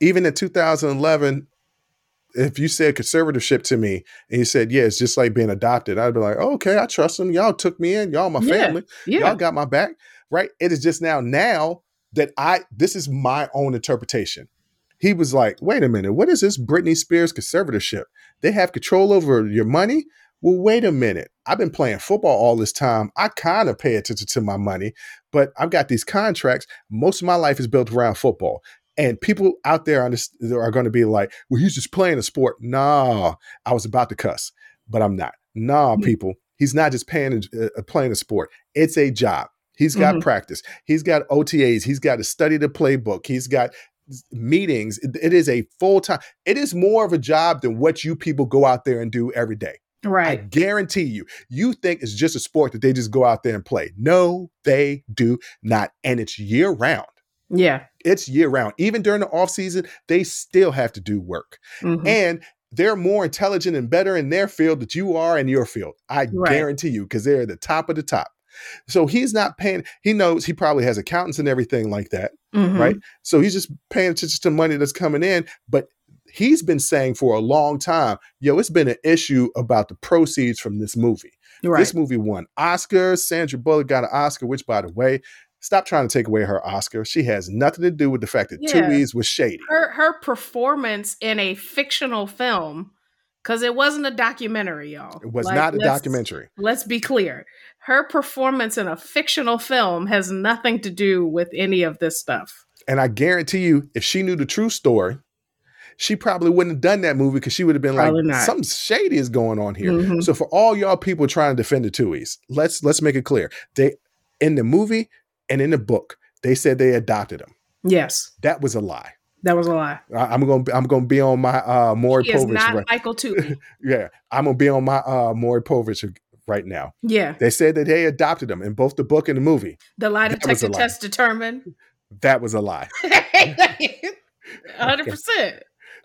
Even in 2011, if you said conservatorship to me and you said, yeah, it's just like being adopted, I'd be like, oh, okay, I trust him. Y'all took me in. Y'all my Yeah. family. yeah, Y'all got my back. Right. It is just now, now that I, this is my own interpretation. He was like, wait a minute, what is this Britney Spears conservatorship? They have control over your money? Well, wait a minute. I've been playing football all this time. I kind of pay attention to my money, but I've got these contracts. Most of my life is built around football. And people out there are going to be like, well, he's just playing a sport. Nah, I was about to cuss, but I'm not. Nah, Mhm. people. He's not just paying, uh, playing a sport. It's a job. He's got Mhm. practice. He's got OTAs. He's got to study the playbook. He's got meetings. It- it is a full time. It is more of a job than what you people go out there and do every day. Right. I guarantee you, you think it's just a sport that they just go out there and play. No, they do not. And it's year round. Yeah. It's year round. Even during the off season, they still have to do work. Mhm. And they're more intelligent and better in their field that you are in your field. I Right. guarantee you, because they're at the top of the top. So he's not paying, he knows he probably has accountants and everything like that Mhm. right? So he's just paying attention to money that's coming in. But he's been saying for a long time, yo, it's been an issue about the proceeds from this movie. Right. This movie won Oscars. Sandra Bullock got an Oscar, which, by the way, stop trying to take away her Oscar. She has nothing to do with the fact that Yeah. Tuohy's was shady. her her performance in a fictional film because it wasn't a documentary y'all It was Like, not a documentary. let's be clear her performance in a fictional film has nothing to do with any of this stuff And I guarantee you, if she knew the true story, she probably wouldn't have done that movie because she would have been Probably like, not. something shady is going on here. Mhm. So for all y'all people trying to defend the Tuohys, let's let's make it clear. They in the movie and in the book, they said they adopted him. yes That was a lie. that was a lie I, am gonna I'm gonna be on my uh Maury Povich. not right- michael Tootie. yeah, I'm gonna be on my uh Maury Povich right now. yeah They said that they adopted him in both the book and the movie. the lie detector test determined That was a lie. 100%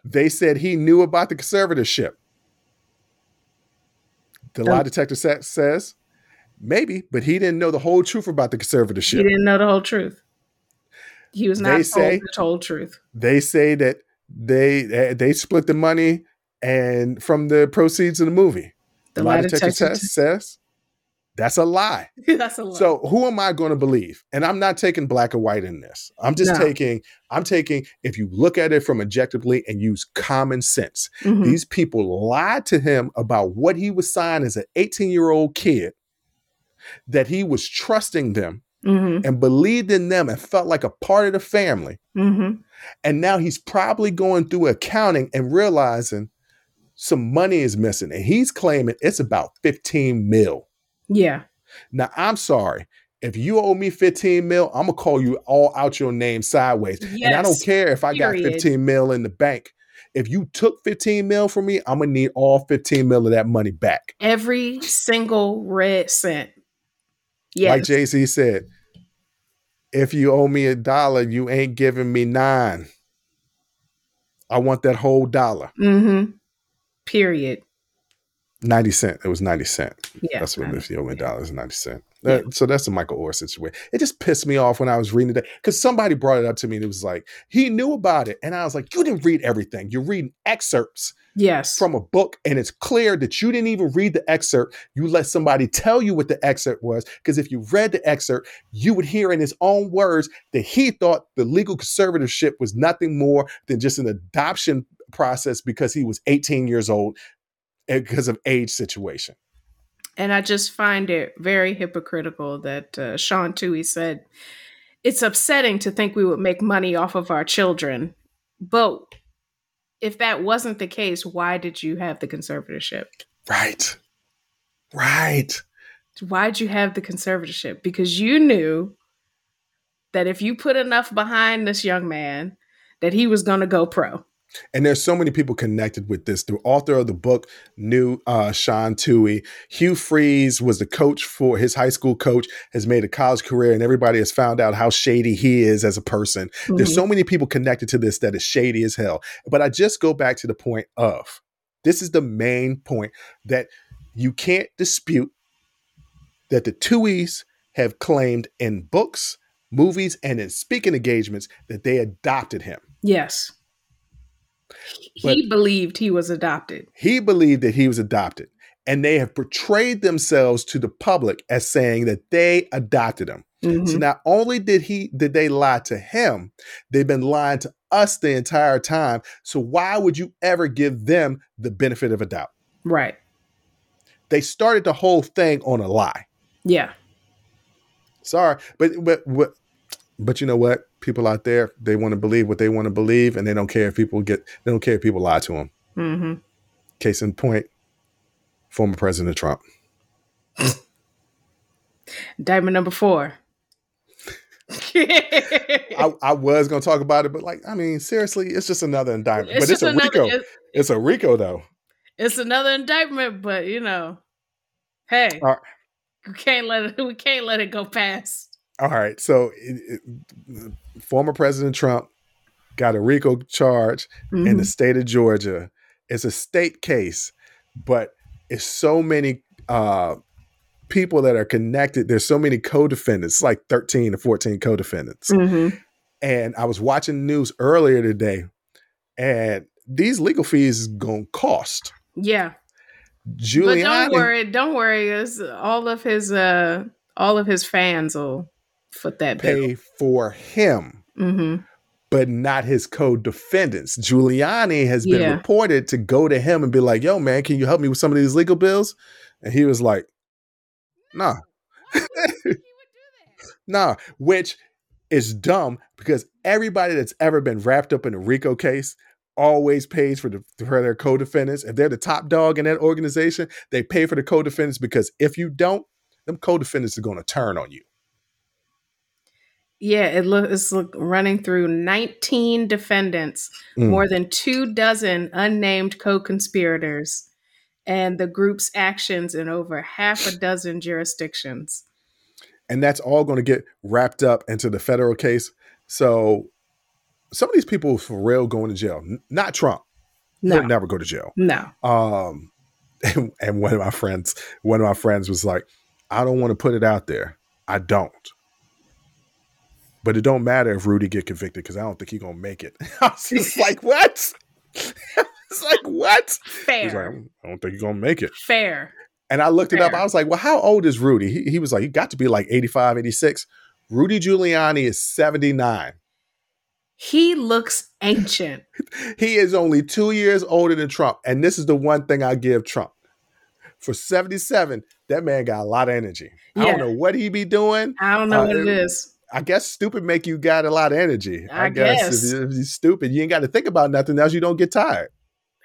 They said he knew about the conservatorship. The lie detector sa- says maybe, but he didn't know the whole truth about the conservatorship. he didn't know the whole truth he was not They told say- the whole truth They say that they they split the money and from the proceeds of the movie. The lie detector test says that's a lie. that's a lie So who am I going to believe? And I'm not taking black or white in this. I'm just No. taking I'm taking if you look at it from objectively and use common sense. Mhm. These people lied to him about what he was signed as an 18 year old kid, that he was trusting them Mhm. and believed in them and felt like a part of the family. Mhm. And now he's probably going through accounting and realizing some money is missing. And he's claiming it's about 15 mil. yeah Now, I'm sorry. If you owe me 15 mil, I'm gonna call you all out your name sideways. And I don't care if I got 15 mil in the bank. If you took 15 mil from me, I'm gonna need all 15 mil of that money back. every single red cent. Yes. Like Jay Z said, if you owe me a dollar, you ain't giving me nine. I want that whole dollar. mm-hmm. Period. 90 cent. It was 90 cent. Yeah. That's what owe me dollar is 90 cent. Yeah. Uh, so that's a Michael Oher situation. It just pissed me off when I was reading it because somebody brought it up to me and it was like, he knew about it. And I was like, you didn't read everything. You're reading excerpts Yes. from a book, and it's clear that you didn't even read the excerpt. You let somebody tell you what the excerpt was. Because if you read the excerpt, you would hear in his own words that he thought the legal conservatorship was nothing more than just an adoption process because he was 18 years old because of age situation. and I just find it very hypocritical that uh, Sean Tuohy said it's upsetting to think we would make money off of our children. But if that wasn't the case, why did you have the conservatorship? Right. Right. Why'd you have the conservatorship? Because you knew that if you put enough behind this young man, that he was going to go pro. And there's so many people connected with this. The author of the book knew uh, Sean Tuohy. Hugh Freeze was the coach for his high school coach, has made a college career, and everybody has found out how shady he is as a person. Mm-hmm. There's so many people connected to this that is shady as hell. But I just go back to the point of this is the main point that you can't dispute that the Tuohys have claimed in books, movies, and in speaking engagements that they adopted him. Yes. But- he believed he was adopted. He believed that he was adopted, and they have portrayed themselves to the public as saying that they adopted him. So Mhm. not only did he did they lie to him, they've been lying to us the entire time. So why would you ever give them the benefit of a doubt? Right. They started the whole thing on a lie. Yeah. Sorry, but but what? But you know what? People out there they want to believe what they want to believe, and they don't care if people get they don't care if people lie to them. hmm Case in point, former President Trump. Diamond number four. I, I was gonna talk about it, but like, I mean, seriously, it's just another indictment. but it's a another- RICO. it- It's a RICO though. it's another indictment, but you know, hey, Uh, we can't let it. We can't let it go past. All right. So, it, it, former President Trump got a RICO charge in Mhm. the state of Georgia. It's a state case, but it's so many uh, people that are connected. There's so many co-defendants, like 13 or 14 co-defendants. Mhm. And I was watching news earlier today, and these legal fees is gonna cost. Yeah, Giuliani. but don't worry. Don't worry. It's all of his uh, all of his fans will foot that bill. pay for him. hmm but not his co-defendants. Giuliani has been Yeah. reported to go to him and be like, "Yo, man, can you help me with some of these legal bills?" And he was like, "Nah, nah," which is dumb because everybody that's ever been wrapped up in a RICO case always pays for the for their co-defendants. If they're the top dog in that organization, they pay for the co-defendants because if you don't, them co-defendants are going to turn on you. Yeah, it look it's look, running through 19 defendants, Mm. more than two dozen unnamed co-conspirators, and the group's actions in over half a dozen jurisdictions. and that's all going to get wrapped up into the federal case. So some of these people for real going to jail. N- Not Trump. No, He'll never go to jail. no. Um, and, and one of my friends, one of my friends was like, "I don't want to put it out there. I don't." But it don't matter if Rudy get convicted because I don't think he gonna make it. I was just like, "What?" it's like, "What?" He's like, "I don't think he's gonna make it." fair. And I looked it up. I was like, well, how old is Rudy? He, he was like, he got to be like 85, 86. Rudy Giuliani is 79. He looks ancient. He is only two years older than Trump. And this is the one thing I give Trump. For 77, that man got a lot of energy. I don't know what he be doing. I don't know Uh, what it- is. I guess stupid make you got a lot of energy. I, I guess, guess. If, you, if you're stupid, you ain't got to think about nothing else. You don't get tired.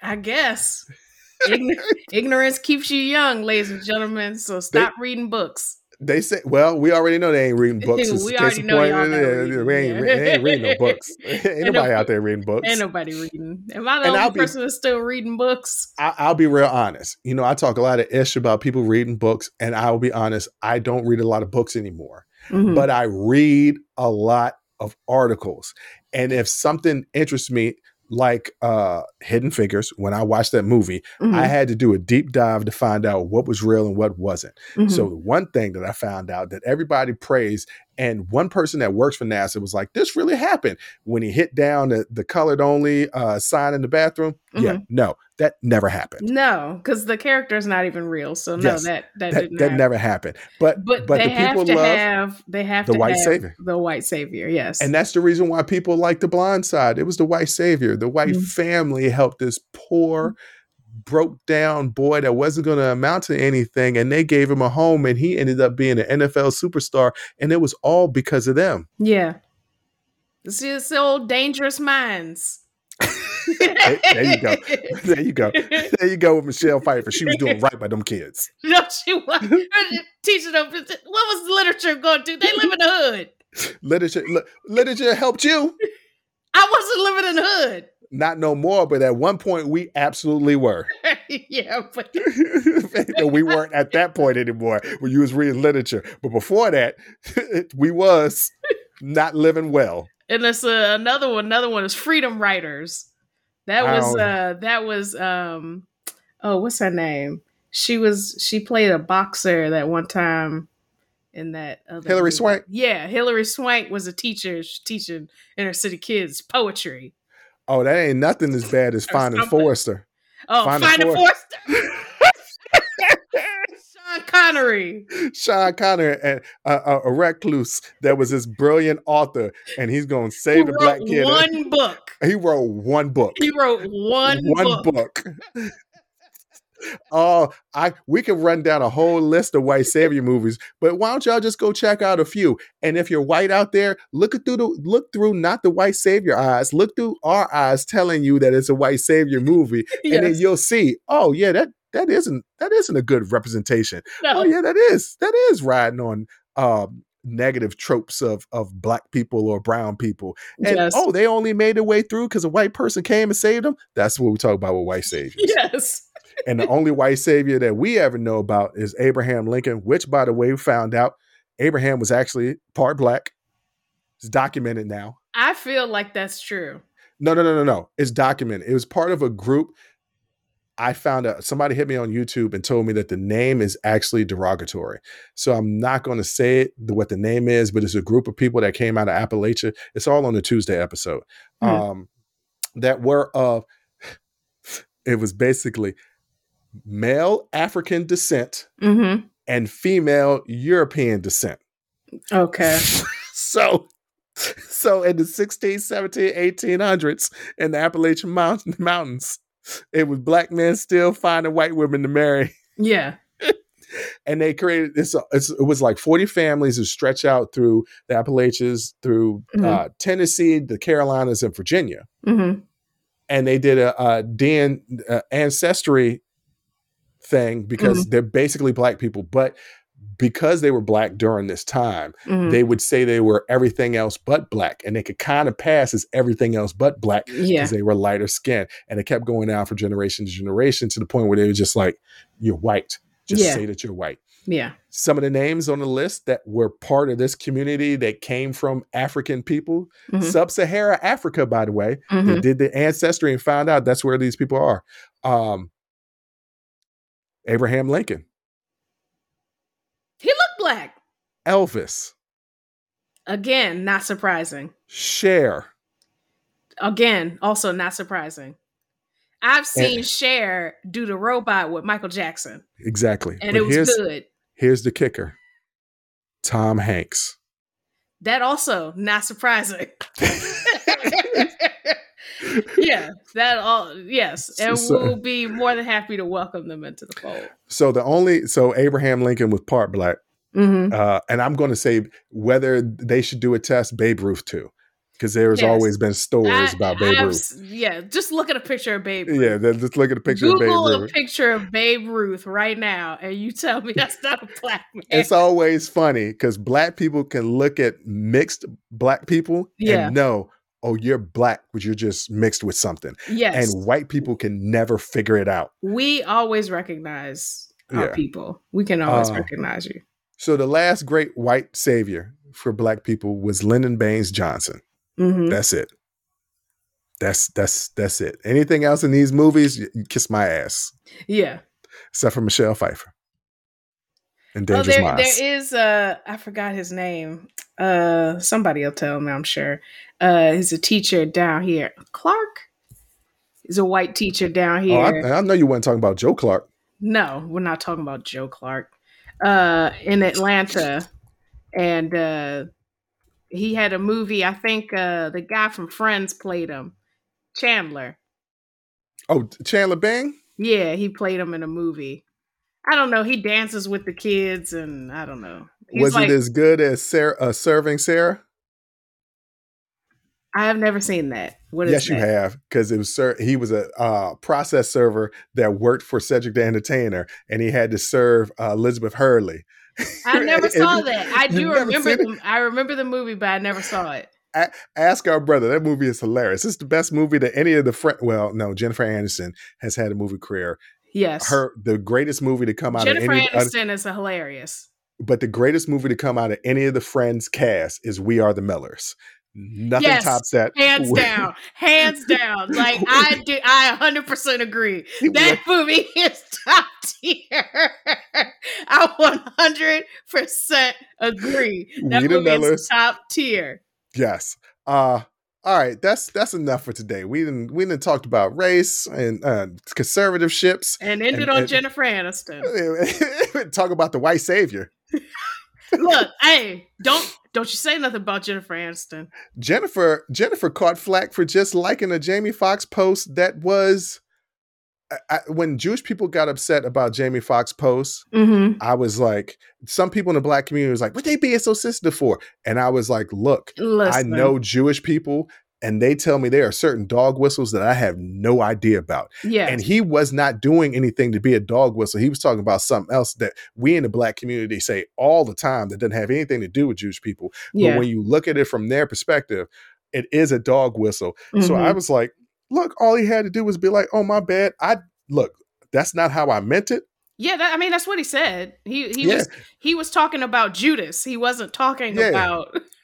I guess. Ign- ignorance keeps you young, ladies and gentlemen. So stop reading books. They say, well, we already know they ain't reading books. We already know y'all reading, We ain't, they ain't reading no books. ain't nobody out there reading books. Ain't nobody reading. Am I the And I'll only be- person that's still reading books? I, I'll be real honest. You know, I talk a lot of ish about people reading books, and I'll be honest, I don't read a lot of books anymore, Mhm. but I read a lot of articles. And if something interests me, like uh Hidden Figures, when I watched that movie, Mhm. I had to do a deep dive to find out what was real and what wasn't. Mhm. So the one thing that I found out that everybody praised, and one person that works for NASA was like, "This really happened." When he hit down the, the colored only uh, sign in the bathroom, yeah, Mm-hmm. no, that never happened. no, because the character is not even real. So no, Yes, that that, That, that happen. never happened. But But, but they the have people to love, have they have the to white have savior. the white savior. Yes, and that's the reason why people like The Blind Side. It was the white savior. The white Mhm. family helped this poor. Broke down boy that wasn't going to amount to anything, and they gave him a home, and he ended up being an NFL superstar, and it was all because of them. yeah. It's just old dangerous minds. There- there you go. There you go. There you go with Michelle Pfeiffer. She was doing right by them kids. No, she was teaching them. What was literature going to? They live in the hood. Literature, li- literature helped you. I wasn't living in the hood. Not no more, but at one point we absolutely were. yeah, but we weren't at that point anymore when you was reading literature. But before that, we was not living well. and it's uh, another one. Another one is Freedom Writers. That was uh that was um oh what's her name? She was she played a boxer that one time in that other Hilary movie. Swank? Yeah, Hilary Swank was a teacher She's teaching inner city kids poetry. Oh, that ain't nothing as bad as finding. Forrester. Oh, finding, find, a a Sean Connery. Sean Connery, and uh, uh, a recluse that was this brilliant author, and he's going to save the black kid. one book. He wrote one book. He wrote one, book. book. Oh, I we could run down a whole list of white savior movies, but why don't y'all just go check out a few? And if you're white out there, look through the look through not the white savior eyes, look through our eyes telling you that it's a white savior movie, and then you'll see, oh yeah, that that isn't that isn't a good representation. No. Oh yeah, that is that is riding on um negative tropes of of black people or brown people. And yes. oh, they only made their way through because a white person came and saved them. That's what we talk about with white saviors. yes. And the only white savior that we ever know about is Abraham Lincoln, which, by the way, we found out Abraham was actually part black. It's documented now. I feel like that's true. No, no, no, no, no. It's documented. It was part of a group. I found out somebody hit me on YouTube and told me that the name is actually derogatory. So I'm not going to say it, the, what the name is, but it's a group of people that came out of Appalachia. It's all on the Tuesday episode. Hmm. Um, that were of, it was basically male African descent Mm-hmm. and female European descent. Okay. So, so in the 16, 17, 1800s in the Appalachian Mountain, Mountains, it was black men still finding white women to marry. Yeah. And they created this, it's, it was like 40 families who stretch out through the Appalachians, through Mhm. uh, Tennessee, the Carolinas, and Virginia. Mm-hmm. And they did a, a DN, uh, ancestry thing because they're basically black people. But because they were black during this time, mm-hmm. they would say they were everything else but black and they could kind of pass as everything else but black because yeah. they were lighter skin and it kept going down for generation to generation to the point where they were just like you're white just Yeah. say that you're white Yeah. some of the names on the list that were part of this community that came from african people Mhm. sub-sahara africa by the way Mhm. did the ancestry and found out that's where these people are um abraham lincoln He looked black. elvis Again, not surprising. Cher. Again, also not surprising. I've seen And- Cher do the robot with Michael Jackson, exactly and But it was good. Here's the kicker Tom Hanks. That also not surprising. yeah, that all yes, and So- we'll be more than happy to welcome them into the fold. So the only, so Abraham Lincoln was part black. Mm-hmm. Uh, and I'm going to say whether they should do a test, Babe Ruth too, because there's Yes. always been stories about Babe I've Ruth. Yeah, just look at a picture of Babe Ruth. Yeah, just look at a picture Google of a Babe Ruth. picture of Babe Ruth right now, and you tell me that's not a black man. It's always funny because black people can look at mixed black people Yeah. and know, oh, you're black, but you're just mixed with something. yes, And white people can never figure it out. we always recognize our Yeah. people. We can always Uh, recognize you. So the last great white savior for black people was Lyndon Baines Johnson. Mhm. That's it. That's that's that's it. Anything else in these movies, kiss my ass, Yeah. except for Michelle Pfeiffer. And Oh, there, Minds. there is uh I forgot his name. Uh somebody will tell me, I'm sure. Uh he's a teacher down here. Clark? He's a white teacher down oh, I, here. I know you weren't talking about Joe Clark. no, we're not talking about Joe Clark. Uh in Atlanta. And uh he had a movie, I think uh the guy from Friends played him. Chandler. Oh, Chandler Bing. Yeah, he played him in a movie. I don't know. He dances with the kids, and I don't know. Was like, it as good as Sara, uh, Serving Sara? I have never seen that. What is yes, you have, because it was ser- he was a uh, process server that worked for Cedric the Entertainer, and he had to serve uh, Elizabeth Hurley. I never saw that. I do remember. The, I remember the movie, but I never saw it. ask our brother. That movie is hilarious. It's the best movie that any of the friend. Well, no, Jennifer Aniston has had a movie career. Yes. Her the greatest movie to come out Jennifer of any. Aniston is a hilarious. But the greatest movie to come out of any of the Friends cast is We Are the Millers. Nothing Yes, tops that. Hands down. Hands down. Like I do I 100% agree. That movie is top tier. I 100% agree. That We movie Millers. is top tier. Yes. Uh all right, that's that's enough for today. We didn't we didn't talked about race and uh, conservatorships. And ended And- on and- Jennifer Aniston. Talk about the white savior. Look, hey, don't don't you say nothing about Jennifer Aniston. Jennifer Jennifer caught flack for just liking a Jamie Foxx post that was I, when Jewish people got upset about Jamie Foxx posts. Mm-hmm. I was like, some people in the black community was like, "What they being so sensitive for?" And I was like, "Look, I know Jewish people." And they tell me there are certain dog whistles that I have no idea about. Yeah. And he was not doing anything to be a dog whistle. He was talking about something else that we in the black community say all the time that doesn't have anything to do with Jewish people. yeah. But when you look at it from their perspective, it is a dog whistle. So I Mhm. was like, look, all he had to do was be like, oh, my bad. I look, that's not how I meant it. Yeah, that, I mean that's what he said. He he Yeah. was he was talking about Judas. He wasn't talking Yeah. about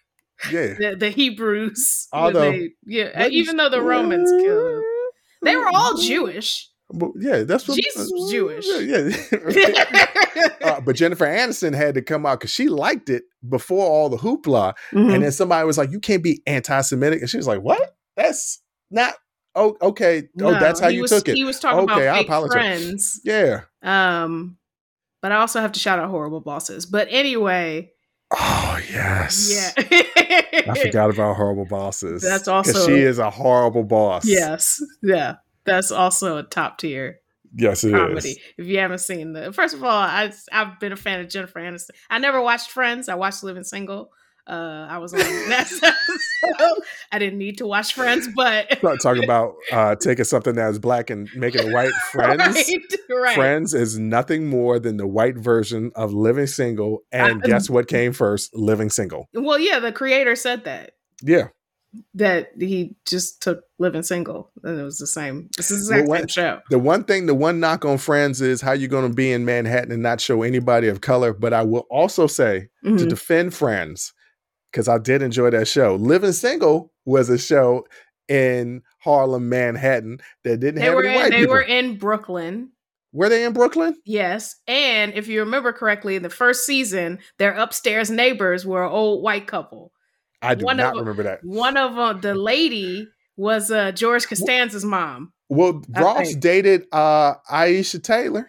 Yeah. the, the Hebrews. Although- they- yeah, even though the Romans killed him. They were all Jewish. But yeah, that's what Jesus was Jewish. Yeah. uh, but Jennifer Aniston had to come out because she liked it before all the hoopla. Mhm. And then somebody was like, "You can't be anti-Semitic," and she was like, "What? That's not oh okay. oh, that's how you was, took it. He was talking Okay, I about fake apologize. friends. Yeah. Um, but I also have to shout out horrible bosses. But anyway, Oh yes. yeah, I forgot about horrible bosses. That's also- she is a horrible boss. Yes, yeah, that's also a top tier Yes, it is. comedy. If you haven't seen the, first of all, I I've been a fan of Jennifer Aniston. I never watched Friends. I watched Living Single. Uh, I was on that, so I didn't need to watch Friends, but Not talking about uh, taking something that's black and making it white. Friends. right, right. Friends is nothing more than the white version of Living Single. And I- guess what came first? Living Single. Well, yeah, the creator said that Yeah. that he just took Living Single, and it was the same. It's the Well, exact same show. The one thing, the one knock on Friends is how you're going to be in Manhattan and not show anybody of color. But I will also say to Mhm. defend Friends, because I did enjoy that show. Living Single was a show in Harlem, Manhattan that didn't They have were any in, white they people. were in Brooklyn. were they in Brooklyn? Yes, and if you remember correctly, in the first season, their upstairs neighbors were an old white couple. I do One not them- remember that. One of them, the lady, was uh, George Costanza's mom. Well, Ross dated uh, Aisha Tyler.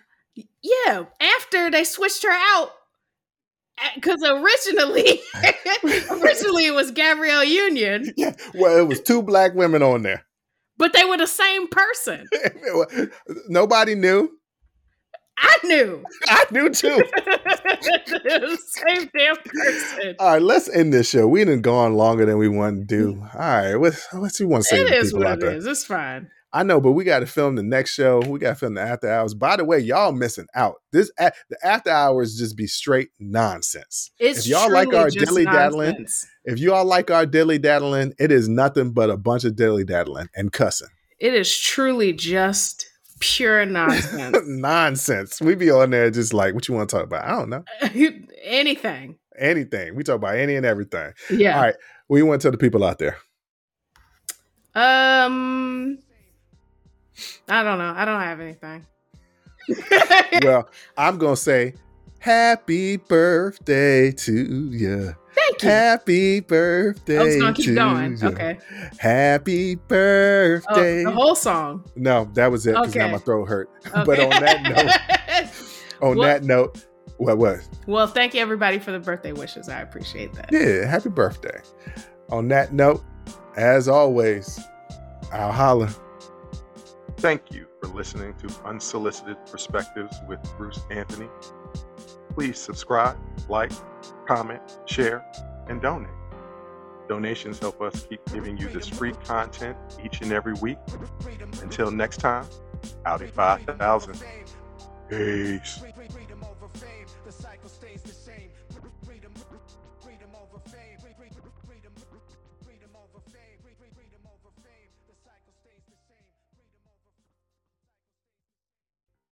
Yeah, after they switched her out, because originally, originally it was Gabrielle Union, Yeah, well, it was two black women on there. but they were the same person. Nobody knew. I knew. I knew too. same damn person. All right, let's end this show. We done gone longer than we want to do. All right, what's you want to say It to is what it there? is. It's fine. I know, but we got to film the next show. We got to film the after hours. By the way, y'all missing out. This the after hours just be straight nonsense. It's If y'all like our just dilly-daddling. If y'all like our dilly daddling, it is nothing but a bunch of dilly daddling and cussing. It is truly just pure nonsense. Nonsense. We be on there just like, what you want to talk about? I don't know. Anything. Anything. We talk about any and everything. Yeah. All right. What you want to tell the people out there? Um I don't know. I don't have anything. well, I'm going to say, happy birthday to you. Thank you. Happy birthday. Oh, I was gonna keep to going. ya. Okay. Happy Oh, birthday. the whole song. no, that was it because now Okay. my throat hurt. Okay. But on that note, on Well- that note, what what? well, thank you everybody for the birthday wishes. I appreciate that. Yeah, happy birthday. On that note, as always, I'll holler. Thank you for listening to Unsolicited Perspectives with Bruce Anthony. Please subscribe, like, comment, share, and donate. Donations help us keep giving you this free content each and every week. Until next time, Audi 5000. Peace.